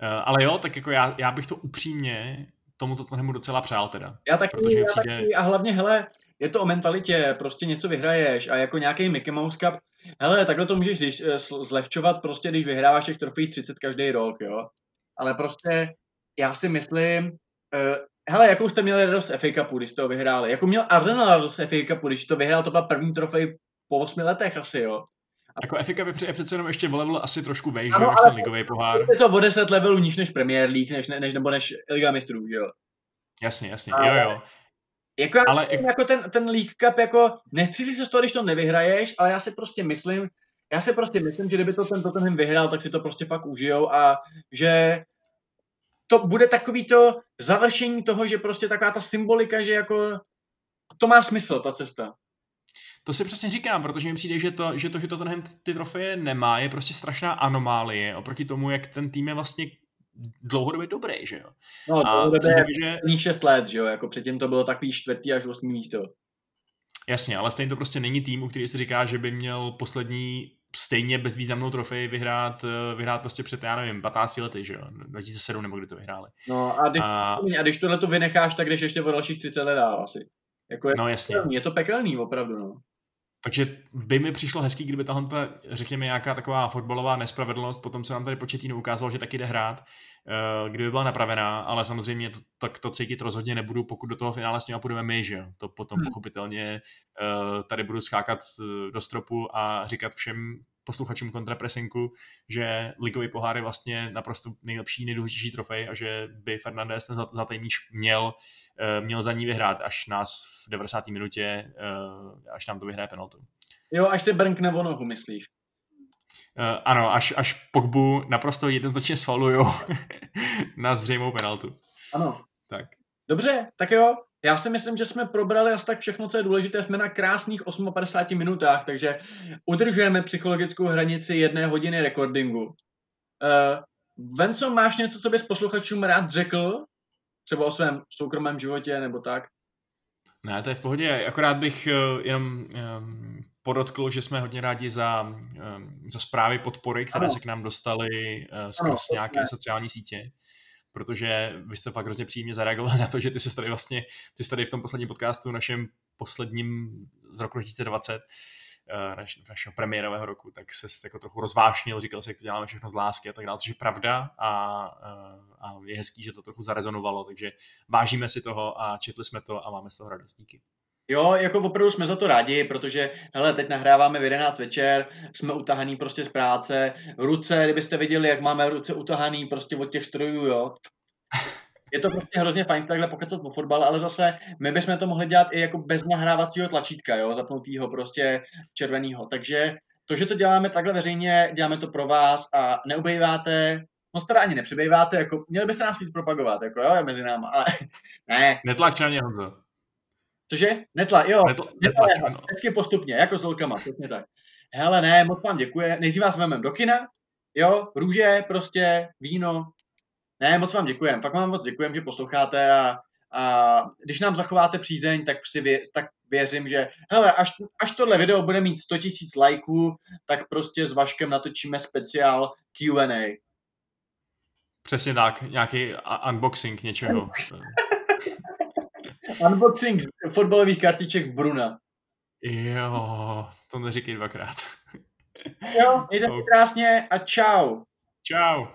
ale jo, tak jako já, já bych to upřímně tomu Tottenhamu docela přál teda. Já taky, protože já přijde... taky a hlavně, hele, je to o mentalitě, prostě něco vyhraješ a jako nějaký Mickey Mouse Cup, hele, takhle to můžeš eh, zlehčovat prostě, když vyhráváš těch trofejí 30 každý rok, jo. Ale prostě já si myslím, uh, hele, jakou jste měli radost FA Cupu, když jste ho vyhráli? Jakou měl Arsenal radost FA Cupu, když to vyhrál, to byla první trofej po 8 letech asi, jo. Jako FA Cup je přece jenom ještě level asi trošku vejš, ano, než ten ligový pohár. Je to o 10 levelů níž než Premier League, než, než, nebo než Liga mistrů, jo. Jasně, jasně, jo, jo. Jako, ale, jako ten, ten League Cup, jako nestřílí se z toho, když to nevyhraješ, ale já si prostě myslím, já si prostě myslím, že kdyby to ten Tottenham vyhrál, tak si to prostě fakt užijou a že to bude takový to završení toho, že prostě taková ta symbolika, že jako to má smysl, ta cesta. To si přesně říkám, protože mi přijde, že to, že to, že to tenhle ty trofeje nemá, je prostě strašná anomálie oproti tomu, jak ten tým je vlastně dlouhodobě dobrý, že jo. No, dlouhodobě je že... 6 let, že jo, jako předtím to bylo takový čtvrtý až osmý místo. Jasně, ale stejně to prostě není tým, u který se říká, že by měl poslední stejně bezvýznamnou trofej vyhrát, eh, vyhrát prostě před, já nevím, 15 lety, že jo, 2007 nebo kdy to vyhráli. No a když, a... a když tohle to vynecháš, tak jdeš ještě o dalších 30 let dál asi. Jako je, no jasně. Je to pekelný, opravdu, no. Takže by mi přišlo hezký, kdyby tahle, řekněme, nějaká taková fotbalová nespravedlnost, potom se nám tady Početínu ukázalo, že taky jde hrát, eh, kdyby byla napravená, ale samozřejmě to, tak to cítit rozhodně nebudu, pokud do toho finále s nimi půjdeme my, že To potom hmm. pochopitelně eh, tady budu skákat do stropu a říkat všem posluchačům kontrapresinku, že ligový pohár je vlastně naprosto nejlepší, nejdůležitější trofej a že by Fernandez ten zlatý míč měl, eh, měl za ní vyhrát až nás v 90. minutě, eh, až nám to vyhraje penaltu. Jo, až se brnkne o nohu, myslíš? Uh, ano, až, až Pogbu naprosto jednoznačně svalujou na zřejmou penaltu. Ano. Tak. Dobře, tak jo, já si myslím, že jsme probrali asi tak všechno, co je důležité. Jsme na krásných 58 minutách, takže udržujeme psychologickou hranici jedné hodiny recordingu. Uh, Venco, máš něco, co bys posluchačům rád řekl? Třeba o svém soukromém životě nebo tak? Ne, to je v pohodě. Akorát bych uh, jenom um, podotkl, že jsme hodně rádi za, um, za zprávy podpory, které ano. se k nám dostaly uh, skrz ano, nějaké ne. sociální sítě protože vy jste fakt hrozně příjemně zareagovali na to, že ty se tady vlastně, ty jsi tady v tom posledním podcastu, našem posledním z roku 2020, eh, naš, našeho premiérového roku, tak se jako trochu rozvášnil, říkal si, jak to děláme všechno z lásky a tak dále, což je pravda a, eh, a je hezký, že to trochu zarezonovalo, takže vážíme si toho a četli jsme to a máme z toho radost. Díky. Jo, jako opravdu jsme za to rádi, protože hele, teď nahráváme v 11 večer, jsme utahaný prostě z práce, ruce, kdybyste viděli, jak máme ruce utahaný prostě od těch strojů, jo. Je to prostě hrozně fajn takhle pokecat o fotbale, ale zase my bychom to mohli dělat i jako bez nahrávacího tlačítka, jo, zapnutýho prostě červeného. Takže to, že to děláme takhle veřejně, děláme to pro vás a neubejváte, moc teda ani nepřibýváte, jako měli byste nás víc propagovat, jako jo, mezi náma, ale ne. Netlač na mě, Honzo. Cože? Netla, jo. Netl, netlač, Netla, no. Vždycky postupně, jako s holkama, přesně tak. Hele, ne, moc vám děkuje. Nejdřív vás vemem do kina, jo, růže, prostě, víno. Ne, moc vám děkujem. Fakt vám moc děkujem, že posloucháte a, a když nám zachováte přízeň, tak, si vě, tak věřím, že hele, až, až tohle video bude mít 100 000 lajků, tak prostě s Vaškem natočíme speciál Q&A. Přesně tak, nějaký unboxing něčeho. Unboxing fotbalových kartiček Bruna. Jo, to neříkej dvakrát. Jo, mějte se krásně a čau. Čau.